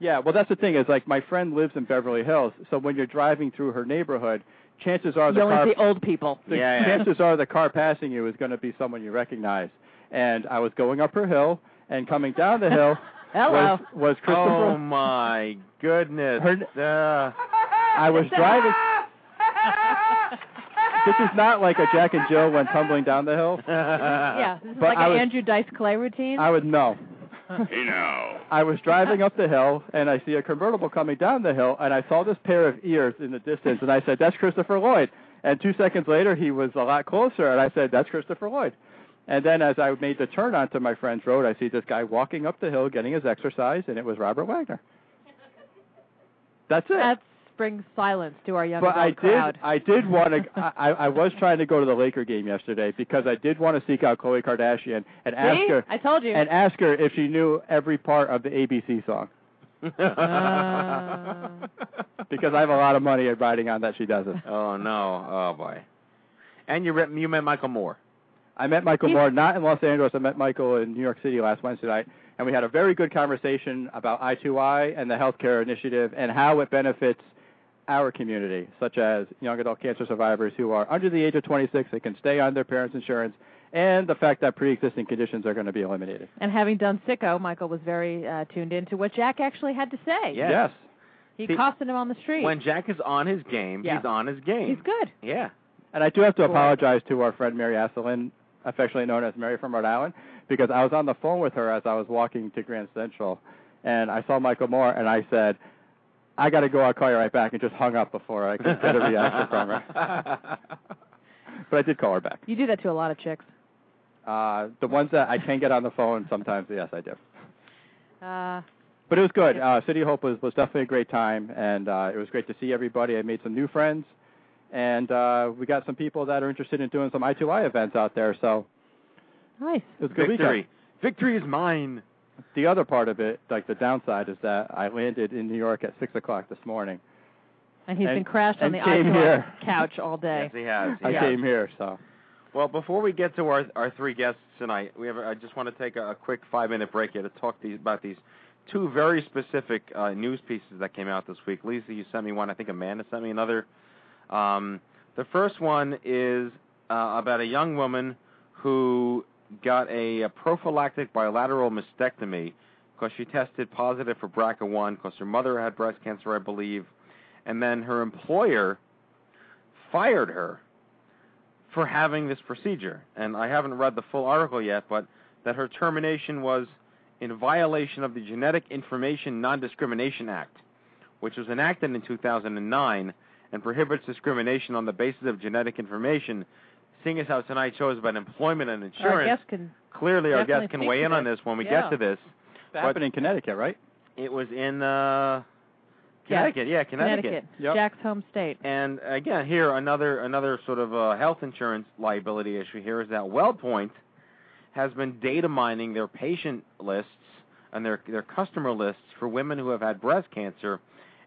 Yeah, well, that's the thing is like my friend lives in Beverly Hills, so when you're driving through her neighborhood, chances are the You only car see old people. the Yeah, yeah. chances are the car passing you is going to be someone you recognize. And I was going up her hill and coming down the hill Hello. was was Oh my goodness. Her- Uh, I was driving. this is not like a Jack and Jill went tumbling down the hill. yeah. This is But like I an was- Andrew Dice Clay routine. I would know. Hey now. I was driving up the hill and I see a convertible coming down the hill and I saw this pair of ears in the distance and I said, That's Christopher Lloyd. And two seconds later he was a lot closer and I said, That's Christopher Lloyd. And then as I made the turn onto my friend's road, I see this guy walking up the hill getting his exercise and it was Robert Wagner. That's it. That brings silence to our young but I adult crowd. did I did want to I, I was trying to go to the Laker game yesterday because I did want to seek out Khloe Kardashian and ask her I told you. and ask her if she knew every part of the ABC song. Ah. because I have a lot of money riding on that she doesn't. Oh no! Oh boy! And you met, you met Michael Moore. I met Michael He's- Moore not in Los Angeles. I met Michael in New York City last Wednesday night, and we had a very good conversation about i2y and the healthcare initiative and how it benefits our community, such as young adult cancer survivors who are under the age of 26 that can stay on their parents' insurance, and the fact that pre-existing conditions are going to be eliminated. and having done Sicko, Michael was very uh, tuned in to what Jack actually had to say. Yes. Yes. He See, accosted him on the street. When Jack is on his game, Yeah. he's on his game. He's good. Yeah. And I do have to Cool. apologize to our friend Mary Asselin, affectionately known as Mary from Rhode Island, because I was on the phone with her as I was walking to Grand Central, and I saw Michael Moore, and I said, "I got to go. I'll call you right back," and just hung up before I could get a reaction from her. But I did call her back. You do that to a lot of chicks. Uh, the ones that I can get on the phone, sometimes, yes, I do. Uh, But it was good. Uh, City Hope was, was definitely a great time, and uh, it was great to see everybody. I made some new friends, and uh, we got some people that are interested in doing some i2y events out there. So nice. it was a good Victory. weekend. Victory is mine. The other part of it, like the downside, is that I landed in New York at six o'clock this morning. And he's And- been crashed on the came here. couch all day. Yes, he has. He I has. came here, so Well, before we get to our our three guests tonight, we have I just want to take a, a quick five minute break here to talk these about these two very specific uh, news pieces that came out this week. Lisa, you sent me one. I think Amanda sent me another. Um, the first one is uh, about a young woman who got a, a prophylactic bilateral mastectomy because she tested positive for BRCA1 because her mother had breast cancer, I believe, and then her employer fired her for having this procedure. And I haven't read the full article yet, but that her termination was in violation of the Genetic Information Non-Discrimination Act, which was enacted in 2009 and prohibits discrimination on the basis of genetic information. Seeing as how tonight's show is about employment and Our insurance, guest can clearly our definitely guest can weigh in on this. this when we Yeah. get to this. it happened in Connecticut, right? It was in uh, Connecticut, yeah, Connecticut. Connecticut. Yep. Jack's home state. And again, here another another sort of uh, health insurance liability issue here is that WellPoint has been data mining their patient lists and their their customer lists for women who have had breast cancer,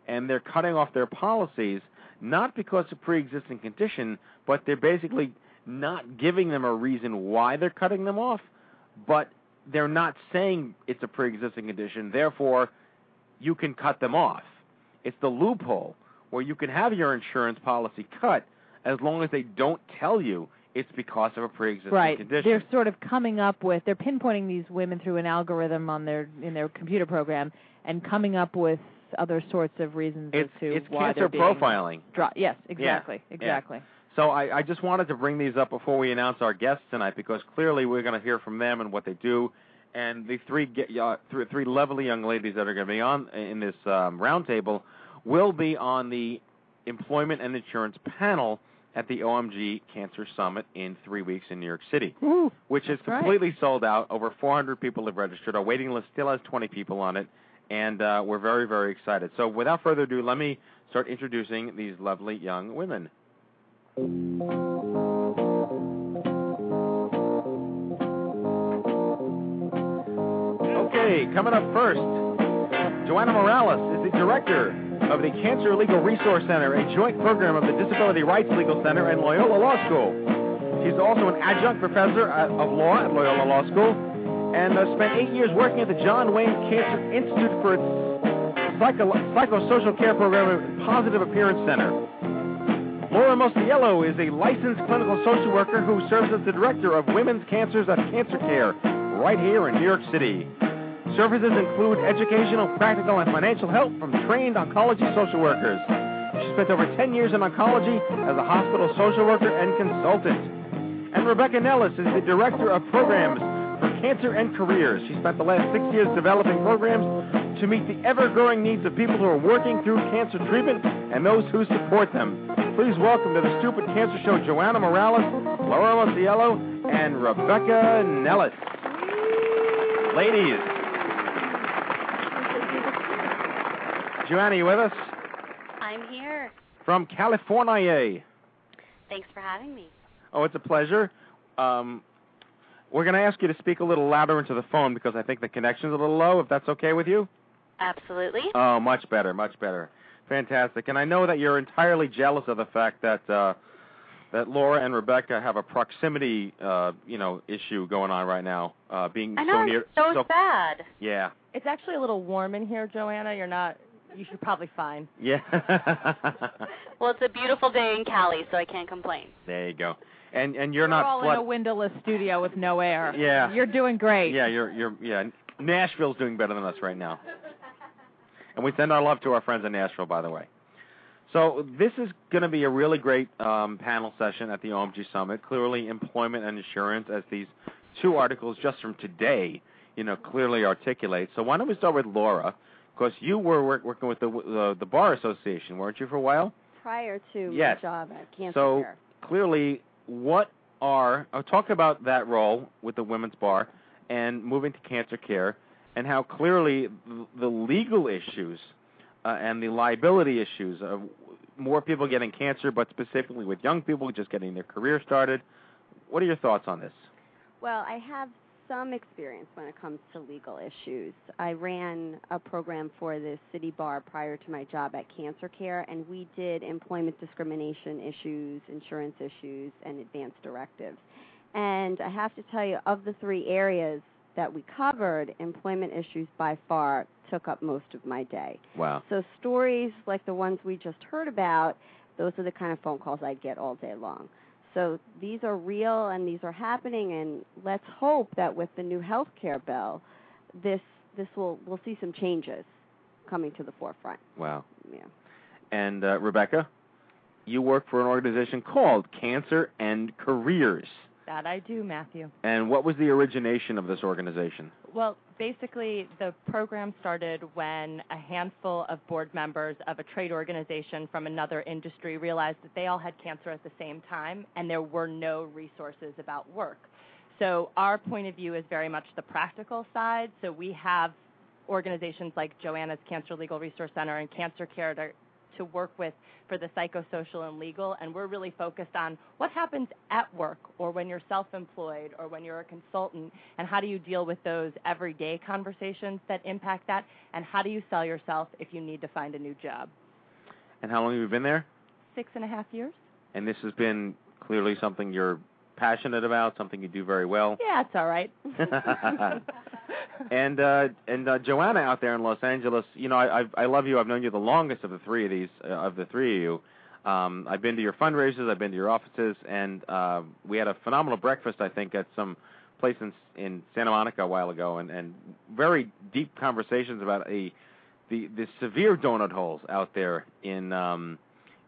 and they're cutting off their policies not because of pre-existing condition, but they're basically not giving them a reason why they're cutting them off, but they're not saying it's a pre-existing condition. Therefore, you can cut them off. It's the loophole where you can have your insurance policy cut as long as they don't tell you it's because of a pre-existing Right. condition. They're sort of coming up with they're pinpointing these women through an algorithm on their in their computer program and coming up with other sorts of reasons it's as to it's why cancer they're being profiling. Dro- yes, exactly. Exactly. So I, I just wanted to bring these up before we announce our guests tonight because clearly we're going to hear from them and what they do. And the three uh, three, three lovely young ladies that are going to be on in this um, roundtable will be on the employment and insurance panel at the OMG Cancer Summit in three weeks in New York City, Ooh, which is That's right. completely sold out. Over 400 people have registered. Our waiting list still has 20 people on it, and uh, we're very, very excited. So without further ado, let me start introducing these lovely young women. Okay, coming up first, Joanna Morales is the director of the Cancer Legal Resource Center, a joint program of the Disability Rights Legal Center and Loyola Law School. She's also an adjunct professor of law at Loyola Law School and uh, spent eight years working at the John Wayne Cancer Institute for its psycho- psychosocial care program and Positive Appearance Center. Laura Mosiello is a licensed clinical social worker who serves as the director of Women's Cancers at Cancer Care right here in New York City. Services include educational, practical, and financial help from trained oncology social workers. She spent over 10 years in oncology as a hospital social worker and consultant. And Rebecca Nellis is the director of programs for Cancer and Careers. She spent the last six years developing programs to meet the ever-growing needs of people who are working through cancer treatment and those who support them. Please welcome to the Stupid Cancer Show Joanna Morales, Laura Mosiello, and Rebecca Nellis. Ladies. Joanna, you with us? I'm here. From California. Thanks for having me. Oh, it's a pleasure. Um, we're going to ask you to speak a little louder into the phone because I think the connection's a little low, if that's okay with you. Absolutely. Oh, much better, much better. Fantastic. And I know that you're entirely jealous of the fact that uh, that Laura and Rebecca have a proximity, uh, you know, issue going on right now, uh, being I know, so near. so sad. Yeah, It's actually a little warm in here, Joanna. You're not. You should probably fine. yeah. Well, it's a beautiful day in Cali, so I can't complain. there you go. And and you're We're not all flood- in a windowless studio with no air. Yeah. You're doing great. Yeah, you're you're yeah. Nashville's doing better than us right now. And we send our love to our friends in Nashville, by the way. So this is going to be a really great um, panel session at the OMG Summit. Clearly, employment and insurance, as these two articles just from today, you know, clearly articulate. So why don't we start with Laura? Because you were work, working with the, the the bar association, weren't you, for a while? prior to Yes. my job at Cancer Care. so Care. clearly, what are uh, talk about that role with the women's bar and moving to cancer care, and how clearly the, legal issues uh, and the liability issues of more people getting cancer, but specifically with young people just getting their career started. What are your thoughts on this? Well, I have some experience when it comes to legal issues. I ran a program for the city bar prior to my job at Cancer Care, and we did employment discrimination issues, insurance issues, and advance directives. And I have to tell you, of the three areas that we covered, employment issues by far took up most of my day. Wow. So stories like the ones we just heard about, those are the kind of phone calls I get all day long. So these are real and these are happening and let's hope that with the new health care bill this this will we'll see some changes coming to the forefront. Wow. Yeah. And uh, Rebecca, you work for an organization called Cancer and Careers. That I do, Matthew. And what was the origination of this organization? Well, basically, the program started when a handful of board members of a trade organization from another industry realized that they all had cancer at the same time and there were no resources about work. So, our point of view is very much the practical side. So, we have organizations like Joanna's Cancer Legal Resource Center and Cancer Care to, work with for the psychosocial and legal, and we're really focused on what happens at work or when you're self employed or when you're a consultant, and how do you deal with those everyday conversations that impact that, and how do you sell yourself if you need to find a new job. And how long have you been there? Six and a half years? And this has been clearly something you're passionate about, something you do very well. Yeah, it's all right. and uh, and uh, Joanna out there in Los Angeles, you know, I I've, I love you. I've known you the longest of the three of these uh, of the three of you. Um, I've been to your fundraisers, I've been to your offices, and uh, we had a phenomenal breakfast. I think at some place in in Santa Monica a while ago, and and very deep conversations about a the the severe donut holes out there in um,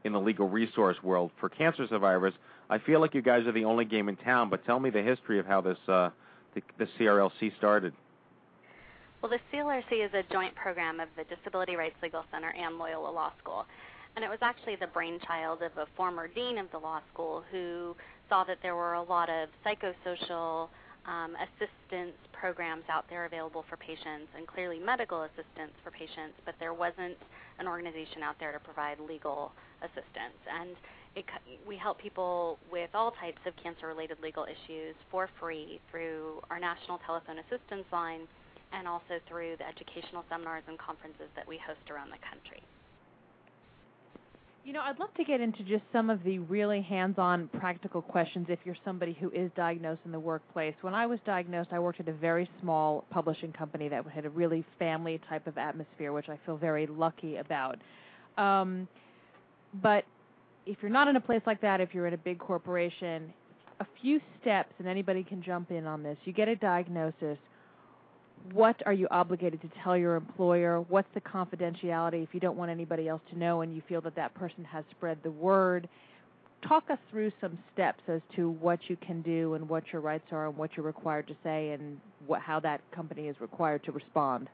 in the legal resource world for cancer survivors. I feel like you guys are the only game in town, but tell me the history of how this uh, the, the CRLC started. Well, the CLRC is a joint program of the Disability Rights Legal Center and Loyola Law School. And it was actually the brainchild of a former dean of the law school who saw that there were a lot of psychosocial um, assistance programs out there available for patients, and clearly medical assistance for patients, but there wasn't an organization out there to provide legal assistance. And it, we help people with all types of cancer-related legal issues for free through our national telephone assistance line and also through the educational seminars and conferences that we host around the country. You know, I'd love to get into just some of the really hands-on practical questions if you're somebody who is diagnosed in the workplace. When I was diagnosed, I worked at a very small publishing company that had a really family type of atmosphere, which I feel very lucky about. Um, but if you're not in a place like that, if you're in a big corporation, a few steps, and anybody can jump in on this. You get a diagnosis. What are you obligated to tell your employer? What's the confidentiality if you don't want anybody else to know and you feel that that person has spread the word? talk us through some steps as to what you can do and what your rights are and what you're required to say and what, how that company is required to respond.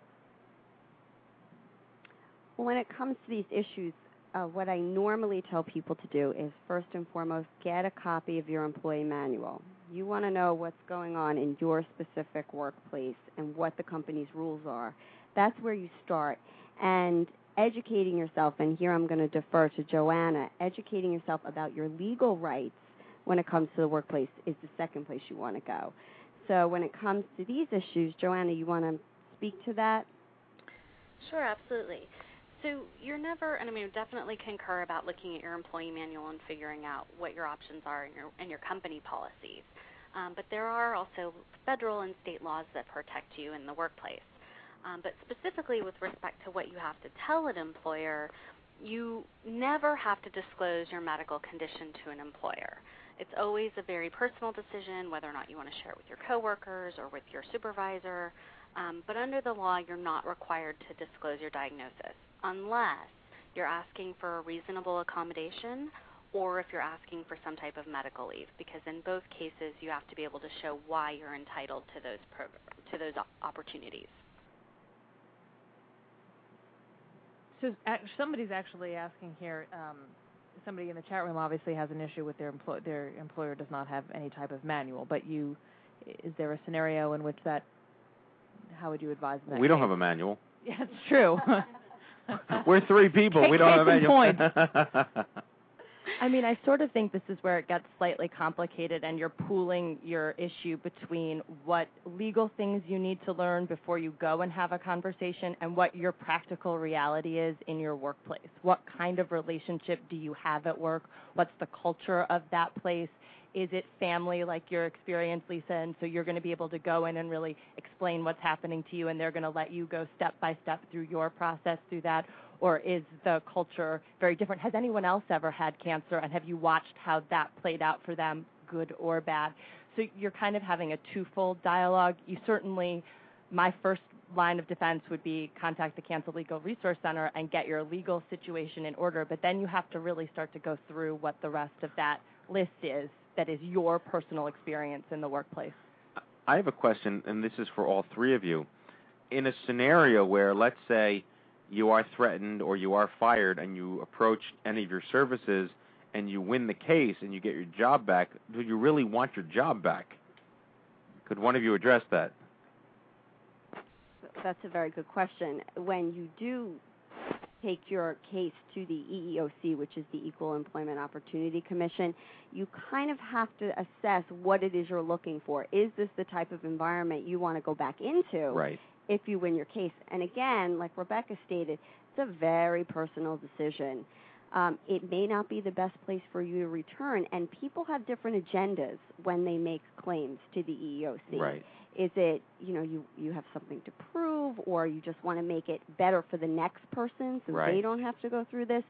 Well, when it comes to these issues, uh, what I normally tell people to do is first and foremost get a copy of your employee manual. You want to know what's going on in your specific workplace and what the company's rules are. That's where you start. And educating yourself, and here I'm going to defer to Joanna, educating yourself about your legal rights when it comes to the workplace is the second place you want to go. So when it comes to these issues, Joanna, you want to speak to that? Sure, absolutely. So you're never, and I mean, definitely concur about looking at your employee manual and figuring out what your options are in your in your company policies. Um, but there are also federal and state laws that protect you in the workplace. Um, but specifically with respect to what you have to tell an employer, you never have to disclose your medical condition to an employer. It's always a very personal decision whether or not you want to share it with your coworkers or with your supervisor. Um, but under the law, you're not required to disclose your diagnosis unless you're asking for a reasonable accommodation or if you're asking for some type of medical leave because in both cases you have to be able to show why you're entitled to those to those opportunities. So somebody's actually asking here. Um, somebody in the chat room obviously has an issue with their employer. Their employer does not have any type of manual. But you, is there a scenario in which that? How would you advise that? We don't have a manual. Yeah, it's true. We're three people. Case- we don't have any in manual. I mean, I sort of think this is where it gets slightly complicated, and you're pooling your issue between what legal things you need to learn before you go and have a conversation and what your practical reality is in your workplace. What kind of relationship do you have at work? What's the culture of that place? Is it family like your experience, Lisa? And so you're going to be able to go in and really explain what's happening to you, and they're going to let you go step by step through your process through that or is the culture very different? Has anyone else ever had cancer, and have you watched how that played out for them, good or bad? So you're kind of having a twofold dialogue. You certainly, my first line of defense would be contact the Cancer Legal Resource Center and get your legal situation in order, but then you have to really start to go through what the rest of that list is that is your personal experience in the workplace. I have a question, and this is for all three of you. In a scenario where, let's say, you are threatened or you are fired and you approach any of your services and you win the case and you get your job back, do you really want your job back? Could one of you address that? That's a very good question. When you do take your case to the EEOC, which is the Equal Employment Opportunity Commission, you kind of have to assess what it is you're looking for. Is this the type of environment you want to go back into? Right. If you win your case. And again, like Rebecca stated, it's a very personal decision. Um, it may not be the best place for you to return, and people have different agendas when they make claims to the EEOC. Right. Is it you know you you have something to prove, or you just want to make it better for the next person so Right. they don't have to go through this?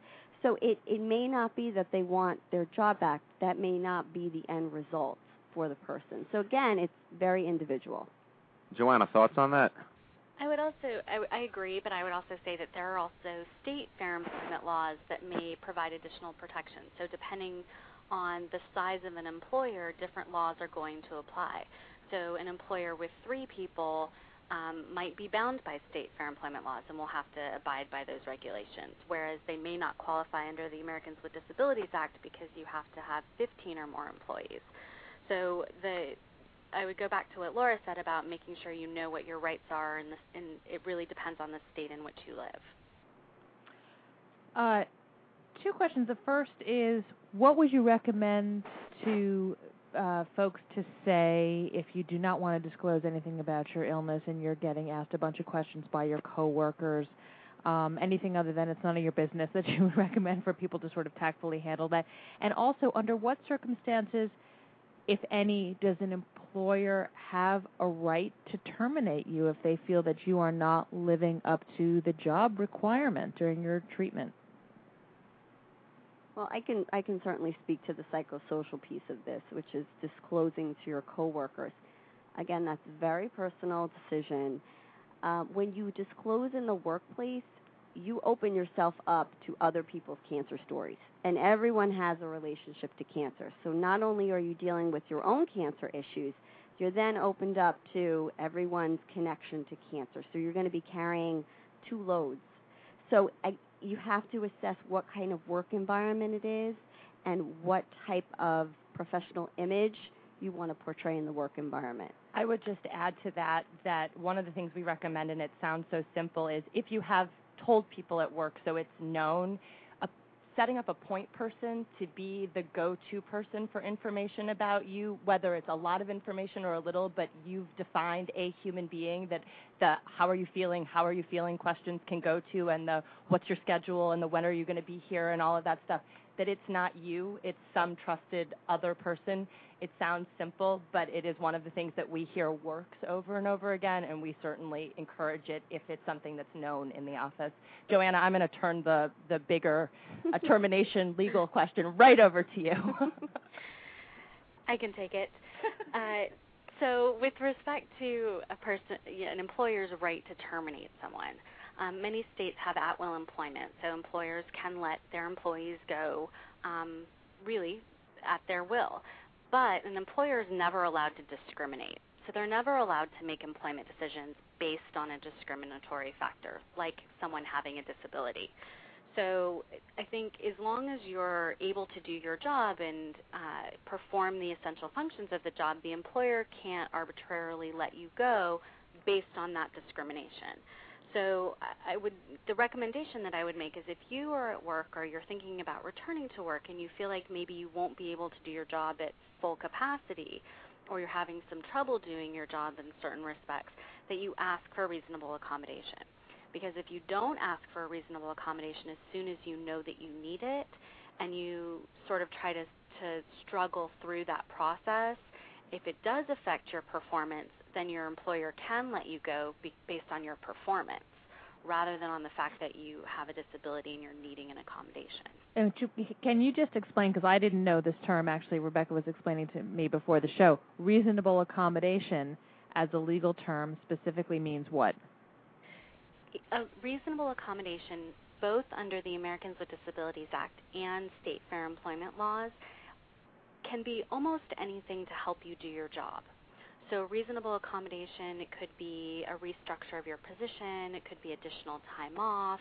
So it it may not be that they want their job back. That may not be the end result for the person. So again, it's very individual. Joanna, thoughts on that? I would also, I, I agree, but I would also say that there are also state fair employment laws that may provide additional protection. So depending on the size of an employer, different laws are going to apply. So an employer with three people um, might be bound by state fair employment laws and will have to abide by those regulations, whereas they may not qualify under the Americans with Disabilities Act because you have to have 15 or more employees. So the I would go back to what Laura said about making sure you know what your rights are, and, this, and it really depends on the state in which you live. Uh, two questions. The first is, what would you recommend to uh, folks to say if you do not want to disclose anything about your illness and you're getting asked a bunch of questions by your coworkers? Um, anything other than it's none of your business that you would recommend for people to sort of tactfully handle that? And also, under what circumstances, if any, does an employer have a right to terminate you if they feel that you are not living up to the job requirement during your treatment? Well, I can I can certainly speak to the psychosocial piece of this, which is disclosing to your coworkers. Again, that's a very personal decision. Uh, when you disclose in the workplace, you open yourself up to other people's cancer stories. And everyone has a relationship to cancer. So not only are you dealing with your own cancer issues, you're then opened up to everyone's connection to cancer. So you're going to be carrying two loads. So I, you have to assess what kind of work environment it is and what type of professional image you want to portray in the work environment. I would just add to that that one of the things we recommend, and it sounds so simple, is if you have told people at work so it's known, setting up a point person to be the go to person for information about you, whether it's a lot of information or a little, but you've defined a human being that the how are you feeling, how are you feeling questions can go to, and the what's your schedule, and the when are you going to be here, and all of that stuff that it's not you, it's some trusted other person. It sounds simple, but it is one of the things that we hear works over and over again, and we certainly encourage it if it's something that's known in the office. Joanna, I'm going to turn the, the bigger uh, termination legal question right over to you. I can take it. Uh, so, with respect to a person, an employer's right to terminate someone, um, many states have at will employment, so employers can let their employees go um, really at their will. But an employer is never allowed to discriminate. So they're never allowed to make employment decisions based on a discriminatory factor, like someone having a disability. So I think as long as you're able to do your job and uh, perform the essential functions of the job, the employer can't arbitrarily let you go based on that discrimination. So I would the recommendation that I would make is if you are at work or you're thinking about returning to work and you feel like maybe you won't be able to do your job at full capacity or you're having some trouble doing your job in certain respects that you ask for reasonable accommodation. Because if you don't ask for a reasonable accommodation as soon as you know that you need it and you sort of try to to struggle through that process, if it does affect your performance, then your employer can let you go be, based on your performance rather than on the fact that you have a disability and you're needing an accommodation. And can you just explain, because I didn't know this term, actually, Rebecca was explaining to me before the show. Reasonable accommodation as a legal term specifically means what? A reasonable accommodation, both under the Americans with Disabilities Act and state fair employment laws, can be almost anything to help you do your job. So, reasonable accommodation, it could be a restructure of your position, it could be additional time off,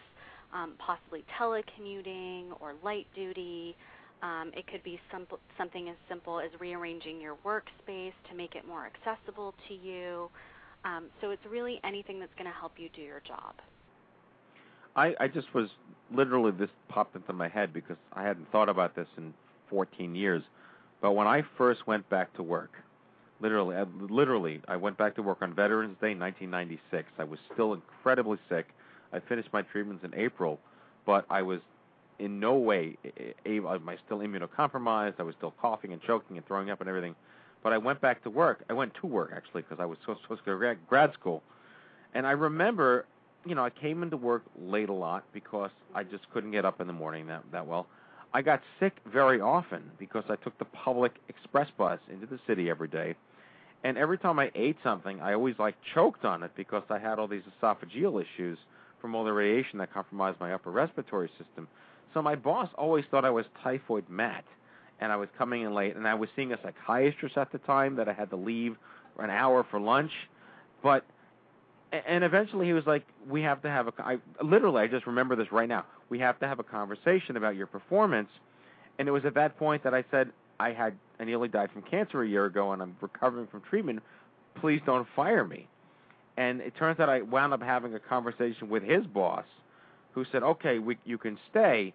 um, possibly telecommuting or light duty. Um, it could be some, something as simple as rearranging your workspace to make it more accessible to you. Um, so, it's really anything that's going to help you do your job. I, I just was literally this popped into my head because I hadn't thought about this in 14 years. But when I first went back to work, Literally, I, literally, I went back to work on Veterans Day, 1996. I was still incredibly sick. I finished my treatments in April, but I was in no way able. I was still immunocompromised. I was still coughing and choking and throwing up and everything. But I went back to work. I went to work actually because I was supposed to go to grad school, and I remember, you know, I came into work late a lot because I just couldn't get up in the morning that that well. I got sick very often because I took the public express bus into the city every day and every time I ate something, I always like choked on it because I had all these esophageal issues from all the radiation that compromised my upper respiratory system. So my boss always thought I was typhoid Matt, and I was coming in late, and I was seeing a psychiatrist at the time that I had to leave an hour for lunch, but and eventually he was like, "We have to have a." I literally, I just remember this right now. We have to have a conversation about your performance, and it was at that point that I said, I had I nearly died from cancer a year ago and I'm recovering from treatment. Please don't fire me. And it turns out I wound up having a conversation with his boss, who said, "Okay, we, you can stay."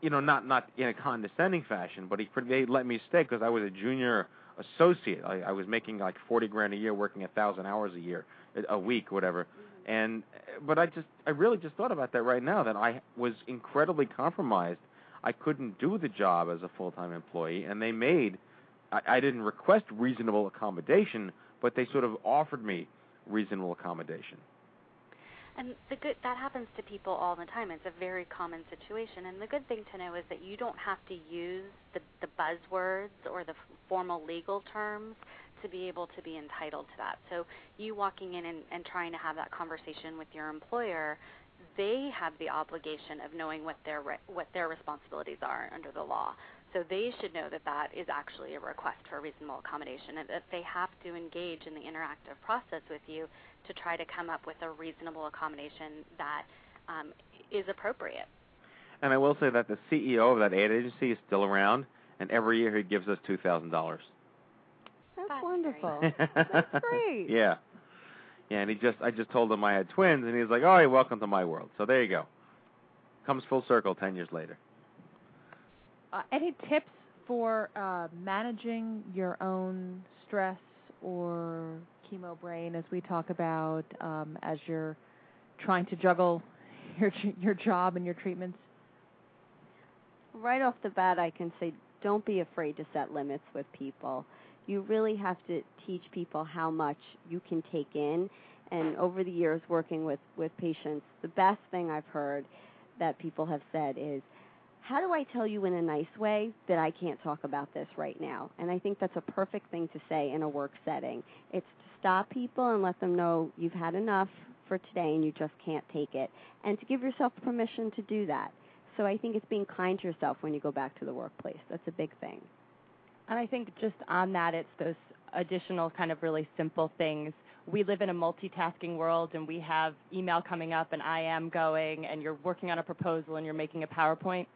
You know, not not in a condescending fashion, but he they let me stay because I was a junior associate. I, I was making like forty grand a year, working a thousand hours a year, a week, whatever. Mm-hmm. And but I just I really just thought about that right now that I was incredibly compromised I couldn't do the job as a full time employee, and they made I, I didn't request reasonable accommodation, but they sort of offered me reasonable accommodation. And the good that happens to people all the time. It's a very common situation. And the good thing to know is that you don't have to use the, the buzzwords or the formal legal terms to be able to be entitled to that. So you walking in and, and trying to have that conversation with your employer they have the obligation of knowing what their re- what their responsibilities are under the law. So they should know that that is actually a request for reasonable accommodation and that they have to engage in the interactive process with you to try to come up with a reasonable accommodation that um, is appropriate. And I will say that the CEO of that ad agency is still around, and every year he gives us two thousand dollars. That's wonderful. That's great. Yeah. Yeah, and he just I just told him I had twins and he was like, "Oh, hey, welcome to my world." So there you go. Comes full circle 10 years later. Uh, any tips for uh, managing your own stress or chemo brain, as we talk about, um, as you're trying to juggle your your job and your treatments? Right off the bat, I can say don't be afraid to set limits with people. You really have to teach people how much you can take in. And over the years working with, with patients, the best thing I've heard that people have said is, how do I tell you in a nice way that I can't talk about this right now? And I think that's a perfect thing to say in a work setting. It's to stop people and let them know you've had enough for today and you just can't take it, and to give yourself permission to do that. So I think it's being kind to yourself when you go back to the workplace. That's a big thing. And I think just on that, it's those additional kind of really simple things. We live in a multitasking world and we have email coming up and I am going and you're working on a proposal and you're making a PowerPoint.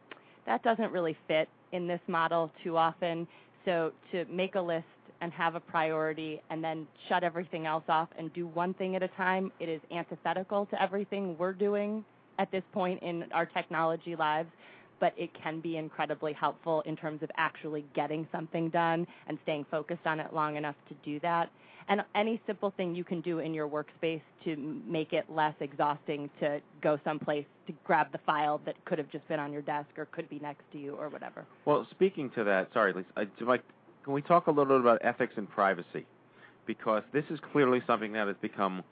That doesn't really fit in this model too often. So to make a list and have a priority and then shut everything else off and do one thing at a time, it is antithetical to everything we're doing at this point in our technology lives but it can be incredibly helpful in terms of actually getting something done and staying focused on it long enough to do that. And any simple thing you can do in your workspace to make it less exhausting to go someplace to grab the file that could have just been on your desk or could be next to you or whatever. Well, speaking to that, sorry, Lisa, I, like, can we talk a little bit about ethics and privacy? Because this is clearly something that has become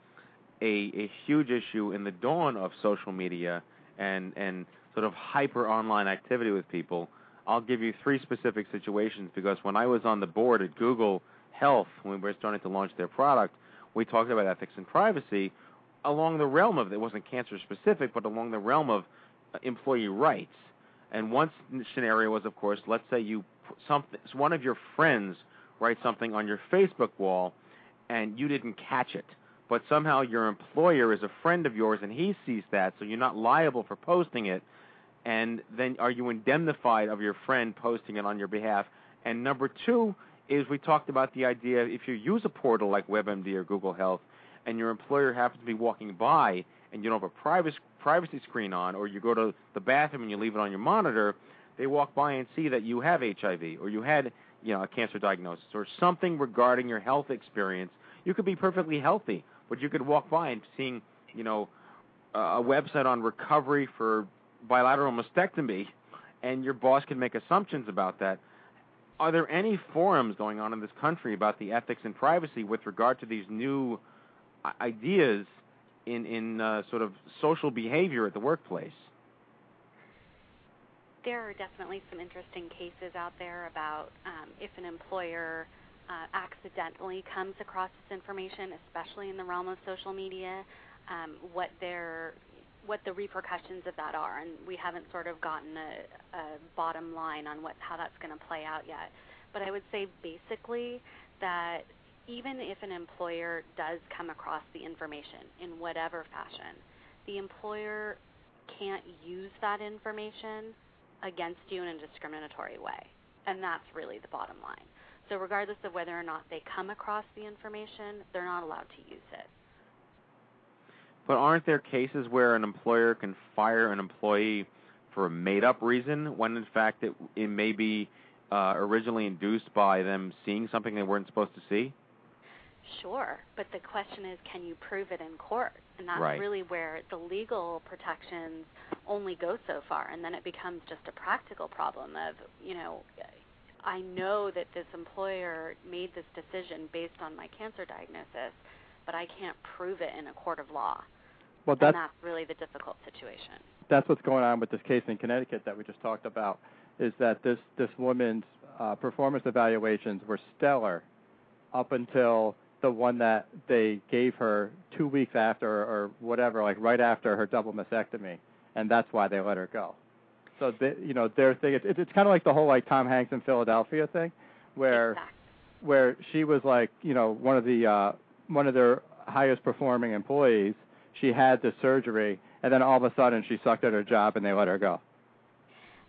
a, a huge issue in the dawn of social media and, and sort of hyper online activity with people. I'll give you three specific situations because when I was on the board at Google Health, when we were starting to launch their product, we talked about ethics and privacy along the realm of it wasn't cancer specific, but along the realm of uh, employee rights. And one scenario was, of course, let's say you something one of your friends writes something on your Facebook wall, and you didn't catch it, but somehow your employer is a friend of yours and he sees that, so you're not liable for posting it and then are you indemnified of your friend posting it on your behalf? And number two is we talked about the idea if you use a portal like WebMD or Google Health, and your employer happens to be walking by and you don't have a privacy privacy screen on, or you go to the bathroom and you leave it on your monitor, they walk by and see that you have HIV or you had you know a cancer diagnosis or something regarding your health experience. You could be perfectly healthy, but you could walk by and seeing you know a website on recovery for bilateral mastectomy, and your boss can make assumptions about that. Are there any forums going on in this country about the ethics and privacy with regard to these new ideas in in uh, sort of social behavior at the workplace? There are definitely some interesting cases out there about um, if an employer uh, accidentally comes across this information, especially in the realm of social media, um, what their what the repercussions of that are, and we haven't sort of gotten a, a bottom line on what how that's going to play out yet. But I would say basically that even if an employer does come across the information in whatever fashion, the employer can't use that information against you in a discriminatory way. And that's really the bottom line. So regardless of whether or not they come across the information, they're not allowed to use it. But aren't there cases where an employer can fire an employee for a made-up reason when in fact it it may be uh, originally induced by them seeing something they weren't supposed to see? Sure, but the question is, can you prove it in court? And that's right. really where the legal protections only go so far, and then it becomes just a practical problem of, you know, I know that this employer made this decision based on my cancer diagnosis, but I can't prove it in a court of law. Well, that's, and that's really the difficult situation. That's what's going on with this case in Connecticut that we just talked about. Is that this this woman's uh, performance evaluations were stellar up until the one that they gave her two weeks after or whatever, like right after her double mastectomy, and that's why they let her go. So they, you know, their thing it's it's kind of like the whole like Tom Hanks in Philadelphia thing, where where she was like you know one of the uh, one of their highest performing employees. She had the surgery, and then all of a sudden she sucked at her job, and they let her go.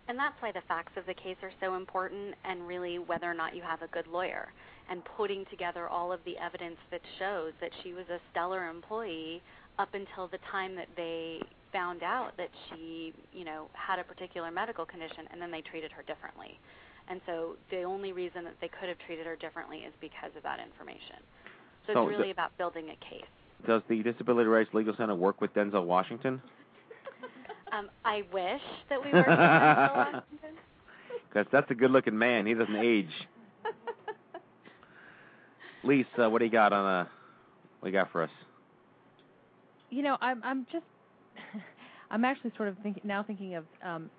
And that's why the facts of the case are so important, and really whether or not you have a good lawyer, and putting together all of the evidence that shows that she was a stellar employee up until the time that they found out that she, you know, had a particular medical condition, and then they treated her differently. And so the only reason that they could have treated her differently is because of that information. So, So it's really the- about building a case. Does the Disability Rights Legal Center work with Denzel Washington? Um, I wish that we worked with Denzel Washington. Because that's a good-looking man. He doesn't age. Lisa, what do you got on uh What do you got for us? You know, I'm I'm just I'm actually sort of thinking now thinking of um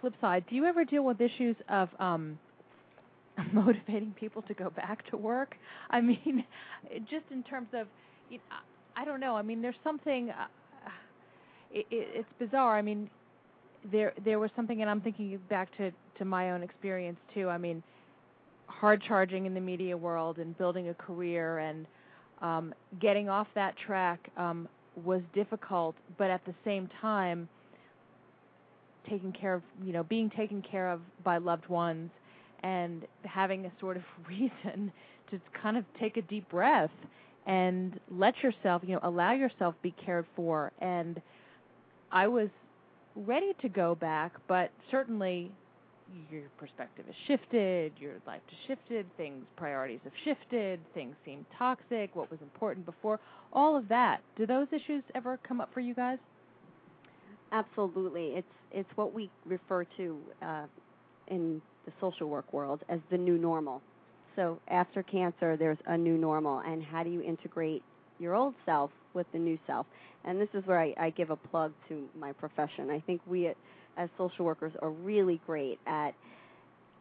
flip side. Do you ever deal with issues of um motivating people to go back to work? I mean, just in terms of you know, I don't know. I mean, there's something uh, it, it, it's bizarre. I mean, there there was something and I'm thinking back to to my own experience too. I mean, hard charging in the media world and building a career and um, getting off that track um, was difficult, but at the same time, taking care of you know being taken care of by loved ones and having a sort of reason to kind of take a deep breath and let yourself you know allow yourself be cared for and I was ready to go back, but certainly your perspective has shifted, your life has shifted, things priorities have shifted, things seem toxic, what was important before, all of that. Do those issues ever come up for you guys? Absolutely. It's it's what we refer to uh, in the social work world as the new normal. So after cancer, there's a new normal, and how do you integrate your old self with the new self? And this is where I, I give a plug to my profession. I think we, as social workers, are really great at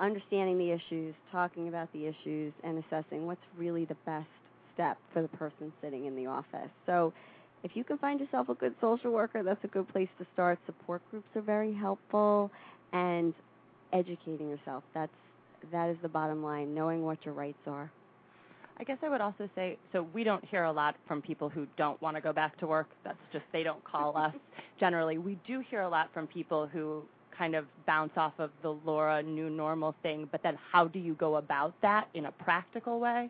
understanding the issues, talking about the issues, and assessing what's really the best step for the person sitting in the office. So if you can find yourself a good social worker, that's a good place to start. Support groups are very helpful, and educating yourself. That's that is the bottom line. Knowing what your rights are. I guess I would also say so we don't hear a lot from people who don't want to go back to work. That's just they don't call us generally. We do hear a lot from people who kind of bounce off of the Laura new normal thing, but then how do you go about that in a practical way?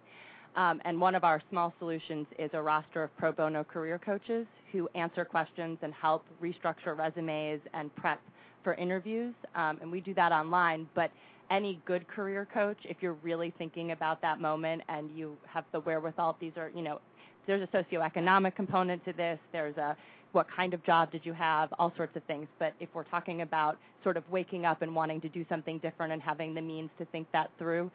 Um, and one of our small solutions is a roster of pro bono career coaches who answer questions and help restructure resumes and prep for interviews. Um, and we do that online, but any good career coach, if you're really thinking about that moment and you have the wherewithal, these are, you know, there's a socioeconomic component to this. There's a what kind of job did you have, all sorts of things. But if we're talking about sort of waking up and wanting to do something different and having the means to think that through,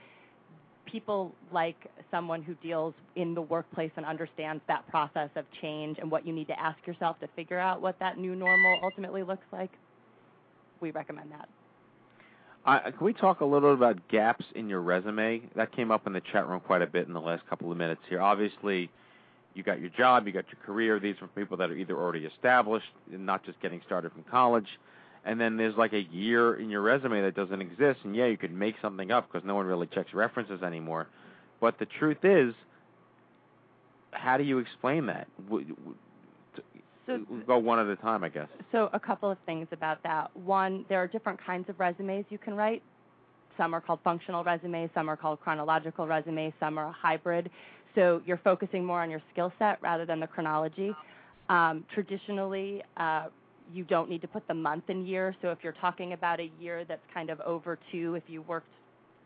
people like someone who deals in the workplace and understands that process of change and what you need to ask yourself to figure out what that new normal ultimately looks like. We recommend that. Uh, can we talk a little bit about gaps in your resume? That came up in the chat room quite a bit in the last couple of minutes here. Obviously, you got your job, you got your career. These are people that are either already established, and not just getting started from college. And then there's like a year in your resume that doesn't exist. And yeah, you could make something up because no one really checks references anymore. But the truth is, how do you explain that? W- w- t- So- we'll go one at a time, I guess. So a couple of things about that. One, there are different kinds of resumes you can write. Some are called functional resumes, some are called chronological resumes, some are a hybrid. So you're focusing more on your skill set rather than the chronology. Um, traditionally, uh, you don't need to put the month and year. So if you're talking about a year that's kind of over two, if you worked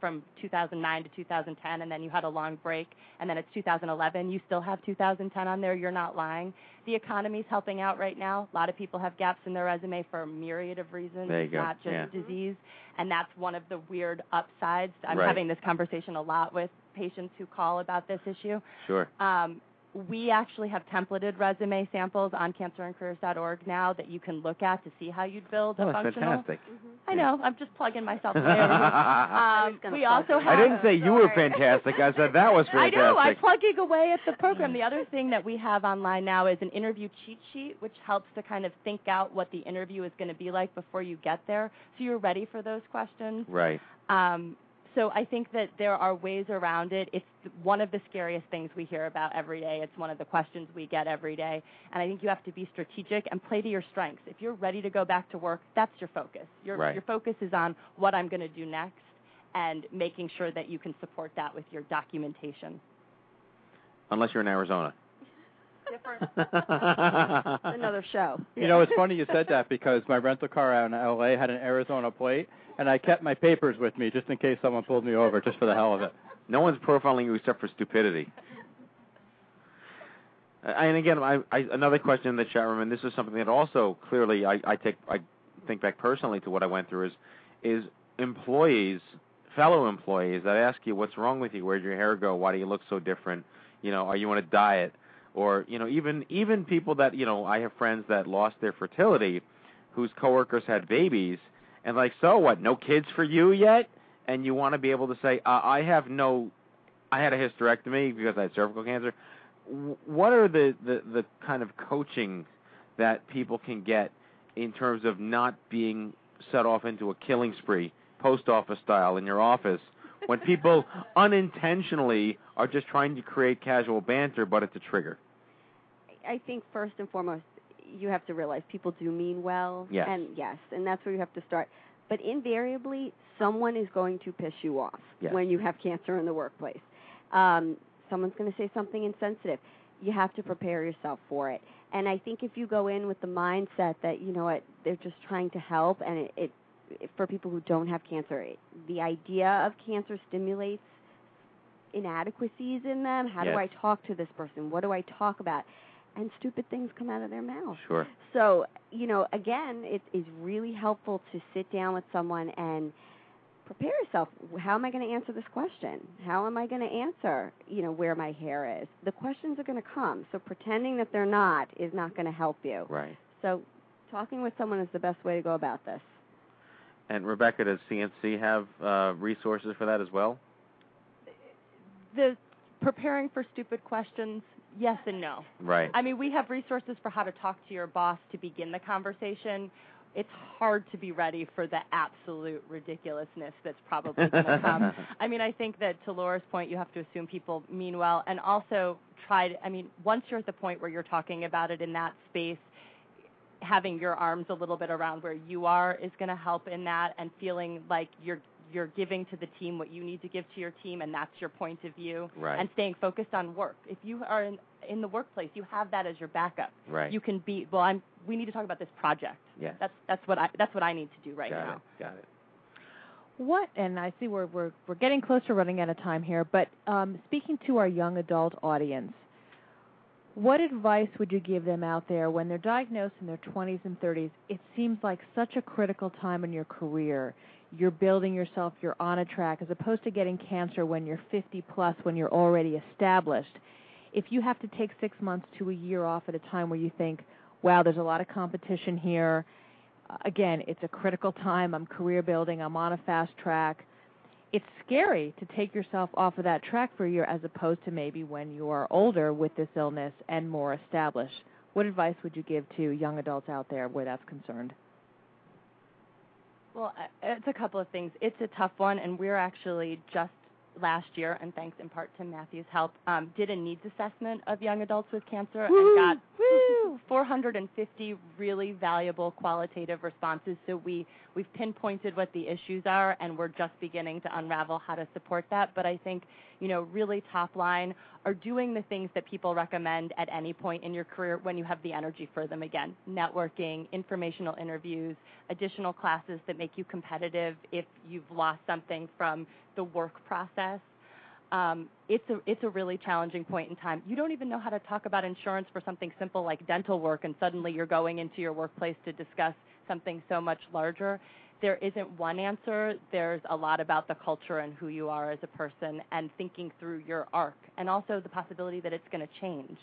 from 2009 to 2010 and then you had a long break and then it's 2011 you still have 2010 on there you're not lying the economy's helping out right now a lot of people have gaps in their resume for a myriad of reasons There you go, not just yeah. disease and that's one of the weird upsides i'm Right. having this conversation a lot with patients who call about this issue Sure. um, we actually have templated resume samples on cancerandcareers.org now that you can look at to see how you'd build Oh, a that's functional. fantastic. I know. I'm just plugging myself there. um, we also have. I didn't say you were fantastic. I said that was fantastic. I fantastic. know. I'm plugging away at the program. The other thing that we have online now is an interview cheat sheet, which helps to kind of think out what the interview is going to be like before you get there, so you're ready for those questions. Right. Um, so I think that there are ways around it. It's one of the scariest things we hear about every day. It's one of the questions we get every day. And I think you have to be strategic and play to your strengths. If you're ready to go back to work, that's your focus. Your, Right. your focus is on what I'm going to do next and making sure that you can support that with your documentation. Unless you're in Arizona. Another show. You know, it's funny you said that because my rental car out in L.A. had an Arizona plate, and I kept my papers with me just in case someone pulled me over, just for the hell of it. No one's profiling you except for stupidity. And again, I, I, another question in the chat room, and this is something that also clearly I, I take I think back personally to what I went through is is employees, fellow employees that ask you what's wrong with you, where'd your hair go, why do you look so different, you know, are you on a diet, or you know even even people that you know I have friends that lost their fertility, whose coworkers had babies, and like so what, no kids for you yet, and you want to be able to say uh, I have no, I had a hysterectomy because I had cervical cancer. What are the, the the kind of coaching that people can get in terms of not being set off into a killing spree, post office style in your office, when people unintentionally are just trying to create casual banter, but it's a trigger. I think first and foremost, you have to realize people do mean well. Yes. And yes, and that's where you have to start. But invariably, someone is going to piss you off Yes. when you have cancer in the workplace. Um, someone's going to say something insensitive. You have to prepare yourself for it. And I think if you go in with the mindset that you know what they're just trying to help, and it, it, it for people who don't have cancer, it, the idea of cancer stimulates inadequacies in them. How Yes. do I talk to this person? What do I talk about? And stupid things come out of their mouth. Sure. So, you know, again, it is really helpful to sit down with someone and prepare yourself. How am I going to answer this question? How am I going to answer, you know, where my hair is? The questions are going to come. So pretending that they're not is not going to help you. Right. So talking with someone is the best way to go about this. And Rebecca, does CNC have uh, resources for that as well? The preparing for stupid questions, yes and no. Right. I mean, we have resources for how to talk to your boss to begin the conversation. It's hard to be ready for the absolute ridiculousness that's probably going to come. I mean, I think that to Laura's point, you have to assume people mean well, and also try to. I mean, once you're at the point where you're talking about it in that space, having your arms a little bit around where you are is going to help in that, and feeling like you're you're giving to the team what you need to give to your team, and that's your point of view. Right. And staying focused on work. If you are in in the workplace, you have that as your backup. Right. You can be well. I'm. We need to talk about this project. Yes. That's that's what I that's what I need to do right Got now. it. Got it. What and I see we're we're we're getting close to running out of time here, but um, speaking to our young adult audience, what advice would you give them out there when they're diagnosed in their 20s and 30s? It seems like such a critical time in your career. You're building yourself, you're on a track, as opposed to getting cancer when you're 50 plus, when you're already established. If you have to take six months to a year off at a time where you think, wow, there's a lot of competition here, again, it's a critical time. I'm career building, I'm on a fast track. It's scary to take yourself off of that track for a year as opposed to maybe when you are older with this illness and more established. What advice would you give to young adults out there where that's concerned? Well, uh, it's a couple of things. It's a tough one, and we're actually just last year, and thanks in part to Matthew's help, um, did a needs assessment of young adults with cancer and got woo, 450 really valuable qualitative responses. So we we've pinpointed what the issues are, and we're just beginning to unravel how to support that. But I think you know, really top line are doing the things that people recommend at any point in your career when you have the energy for them again. Networking, informational interviews, additional classes that make you competitive if you've lost something from the work process. Um, it's a it's a really challenging point in time. You don't even know how to talk about insurance for something simple like dental work, and suddenly you're going into your workplace to discuss something so much larger. there isn't one answer. There's a lot about the culture and who you are as a person and thinking through your arc and also the possibility that it's going to change.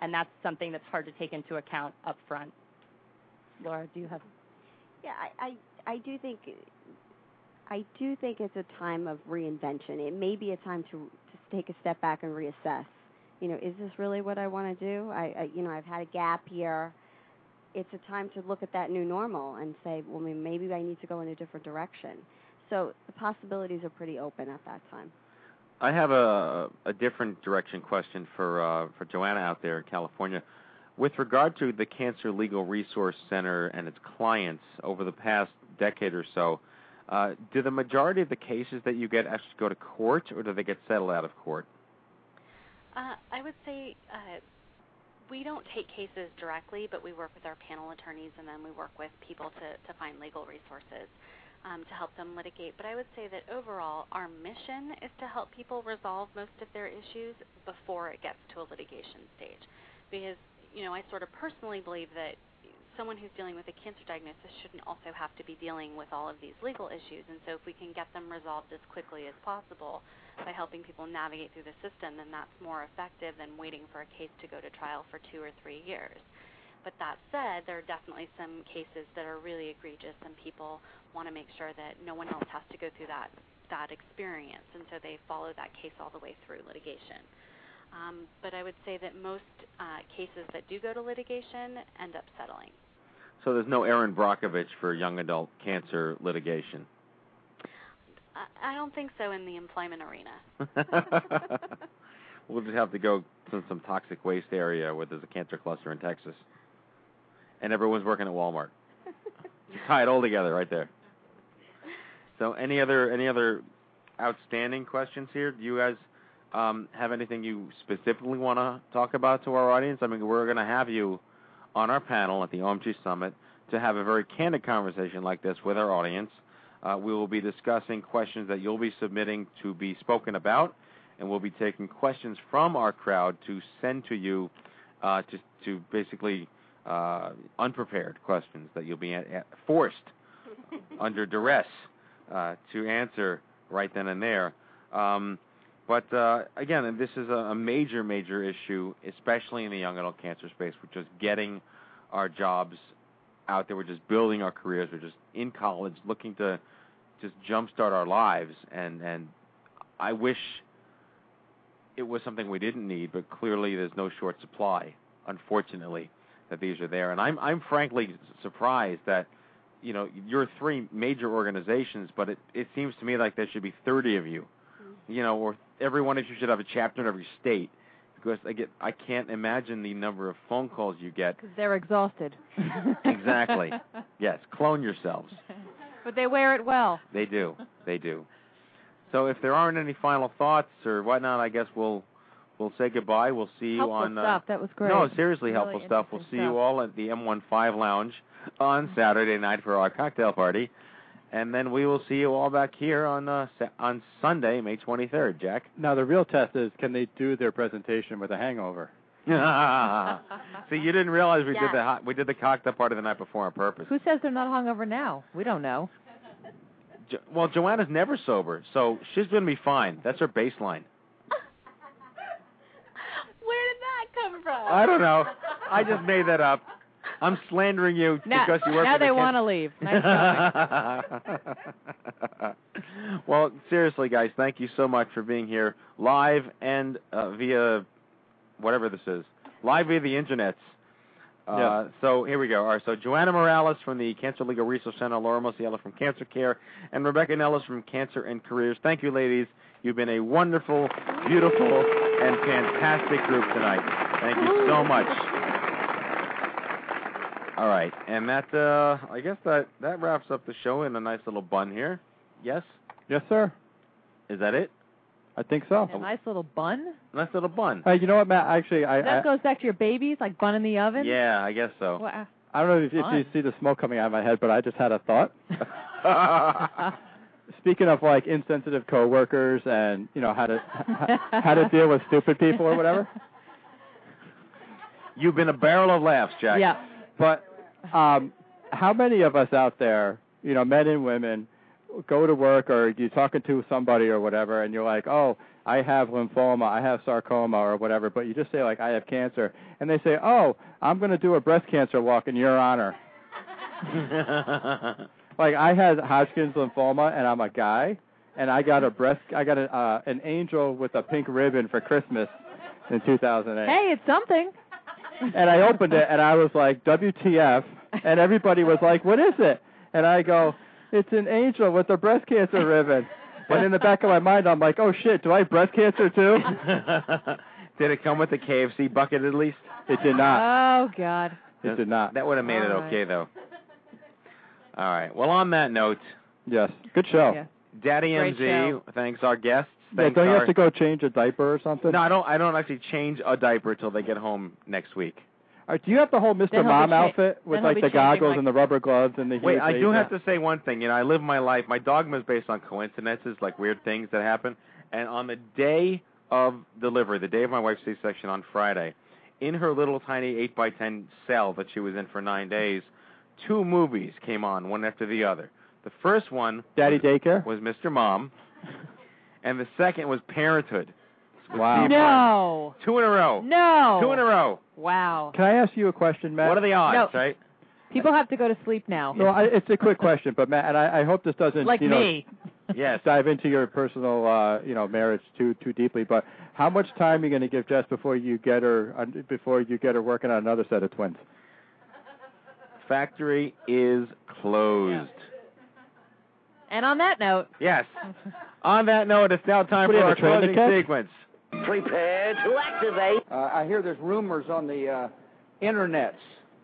And that's something that's hard to take into account up front. Laura, do you have Yeah, I, I I do think I do think it's a time of reinvention. It may be a time to to take a step back and reassess. You know, is this really what I want to do? I, I you know, I've had a gap here. It's a time to look at that new normal and say, well, maybe I need to go in a different direction. So the possibilities are pretty open at that time. I have a a different direction question for uh, for Joanna out there in California. With regard to the Cancer Legal Resource Center and its clients over the past decade or so, uh, do the majority of the cases that you get actually go to court, or do they get settled out of court? Uh, I would say uh, we don't take cases directly, but we work with our panel attorneys, and then we work with people to, to find legal resources um, to help them litigate. But I would say that overall, our mission is to help people resolve most of their issues before it gets to a litigation stage, because you know I sort of personally believe that someone who's dealing with a cancer diagnosis shouldn't also have to be dealing with all of these legal issues. And so if we can get them resolved as quickly as possible by helping people navigate through the system, then that's more effective than waiting for a case to go to trial for two or three years. But that said, there are definitely some cases that are really egregious, and people want to make sure that no one else has to go through that that experience, and so they follow that case all the way through litigation. Um, but I would say that most uh, cases that do go to litigation end up settling. So there's no Erin Brockovich for young adult cancer litigation. I, I don't think so in the employment arena. we'll just have to go to some toxic waste area where there's a cancer cluster in Texas, and everyone's working at Walmart. Just tie it all together right there. So, any other any other outstanding questions here? Do you guys um, have anything you specifically want to talk about to our audience? I mean, we're going to have you on our panel at the OMG Summit to have a very candid conversation like this with our audience. Uh, we will be discussing questions that you'll be submitting to be spoken about, and we'll be taking questions from our crowd to send to you uh, to, to basically uh, unprepared questions that you'll be forced under duress uh, to answer right then and there. Um, but uh, again, this is a, a major, major issue, especially in the young adult cancer space. We're just getting our jobs out there. We're just building our careers. We're just in college, looking to just jumpstart our lives. And and I wish it was something we didn't need, but clearly there's no short supply. Unfortunately, that these are there. And I'm I'm frankly surprised that you know you're three major organizations, but it it seems to me like there should be 30 of you. You know, or every one of you should have a chapter in every state because I get I can't imagine the number of phone calls you get. Because they're exhausted. exactly. Yes, clone yourselves. But they wear it well. They do. They do. So if there aren't any final thoughts or whatnot, I guess we'll we'll say goodbye. We'll see you on. helpful stuff. Uh, that was great. No, seriously Really helpful stuff. We'll see interesting you all at the M15 Lounge on Saturday night for our cocktail party, and then we will see you all back here on uh, on Sunday, May 23rd. Jack. Now the real test is can they do their presentation with a hangover? See, you didn't realize we Yes. did the hot, we did the cocktail party the night before on purpose. Who says they're not hungover now? We don't know. Jo- well, Joanna's never sober, so she's going to be fine. That's her baseline. Where did that come from? I don't know. I just made that up. I'm slandering you Now, because you work now for the they want to leave. Nice well, seriously, guys, thank you so much for being here live and uh, via whatever this is, live via the internet. Uh, Yeah. So here we go. All right. So Joanna Morales from the Cancer Legal Resource Center, Laura Mosiello from Cancer Care, and Rebecca Nellis from Cancer and Careers. Thank you, ladies. You've been a wonderful, beautiful, and fantastic group tonight. Thank you so much. All right, and that uh, I guess that that wraps up the show in a nice little bun here. Yes, Yes, sir. is that it? I think so. A nice little bun. Nice little bun. Hey, you know what, Matt? Actually, I that I, goes back to your babies, like bun in the oven. Yeah, I guess so. Wow. I don't know if, if you see the smoke coming out of my head, but I just had a thought. Speaking of like insensitive coworkers and you know how to how to deal with stupid people or whatever. You've been a barrel of laughs, Jack. Yeah. But um, how many of us out there you know, men and women go to work or you're talking to somebody or whatever, and you're like, oh, I have lymphoma, I have sarcoma or whatever, but you just say like I have cancer, and they say, oh, I'm going to do a breast cancer walk in your honor. like I had Hodgkin's lymphoma, and I'm a guy, and I got a breast, I got a, uh, an angel with a pink ribbon for Christmas in 2008. Hey, it's something. And I opened it, and I was like, WTF? And everybody was like, what is it? And I go, it's an angel with a breast cancer ribbon. But in the back of my mind, I'm like, oh shit, do I have breast cancer too? Did it come with a KFC bucket at least? It did not. Oh God. It did not. That would have made it All right. okay though. All right. Well, on that note, Yes. Good show. Yeah. Daddy Great MZ show. thanks our guests. Yeah, don't you our, have to go change a diaper or something? No, I don't. I don't actually change a diaper till they get home next week. All right, do you have the whole Mr. Then Mom cha- outfit with like the goggles like- and the rubber gloves and the Wait, I do have to say one thing. You know, I live my life. My dogma is based on coincidences, like weird things that happen. And on the day of delivery, the day of my wife's C-section on Friday, in her little tiny eight by ten cell that she was in for nine days, two movies came on, one after the other. The first one Daddy daycare. was Mr. Mom, and the second was Parenthood. Wow. No. Two in a row. No. Two in a row. Wow. Can I ask you a question, Matt? What are the odds, No. right? People have to go to sleep now. No, I, it's a quick question, but Matt, and I, I hope this doesn't like you know, me. Yes. dive into your personal uh, you know marriage too too deeply. But how much time are you going to give Jess before you get her uh, before you get her working on another set of twins? Factory is closed. And on that note, Yes. On that note, it's now time What for you our have, a train to closing sequence. Prepare to activate. Uh, I hear there's rumors on the uh, internets.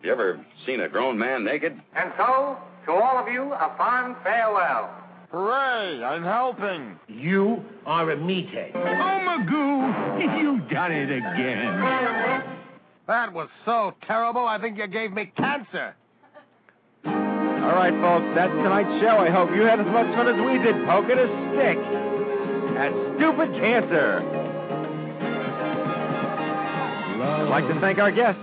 You ever seen a grown man naked? And so, to all of you, a fond farewell. Hooray! I'm helping. You are a meathead. Oh, Magoo, You've done it again. That was so terrible, I think you gave me cancer. All right, folks, that's tonight's show. I hope you had as much fun as we did poking a stick at stupid cancer. I'd like to thank our guests.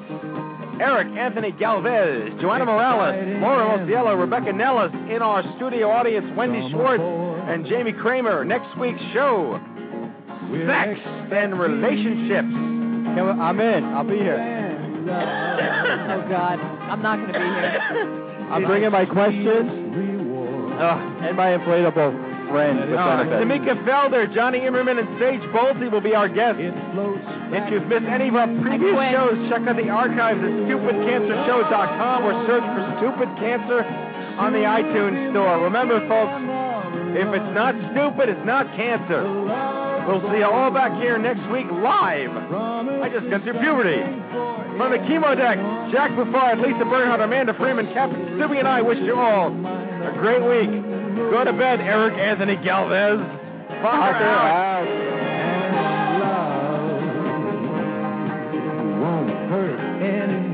Eric Anthony Galvez, Joanna Morales, Laura Mosiello, Rebecca Nellis, in our studio audience, Wendy Schwartz, and Jamie Kramer. Next week's show, Sex and Relationships. I'm in. I'll be here. oh God, I'm not going to be here. I'm bringing my questions Uh, and my inflatable friend with uh. Tamika Felder, Jonny Imerman, and Sage Bolte will be our guests. If you've missed any of our previous shows, check out the archives at stupidcancershow.com or search for Stupid Cancer on the iTunes store. Remember, folks, if it's not stupid, it's not cancer. We'll see you all back here next week live. I just got through puberty. From the Chemo Deck, Jack Buffard, Lisa Bernhardt, Amanda Freeman, Captain Stewie, and I wish you all a great week. Go to bed, Eric Anthony Galvez. Fuck out. And love won't hurt anymore.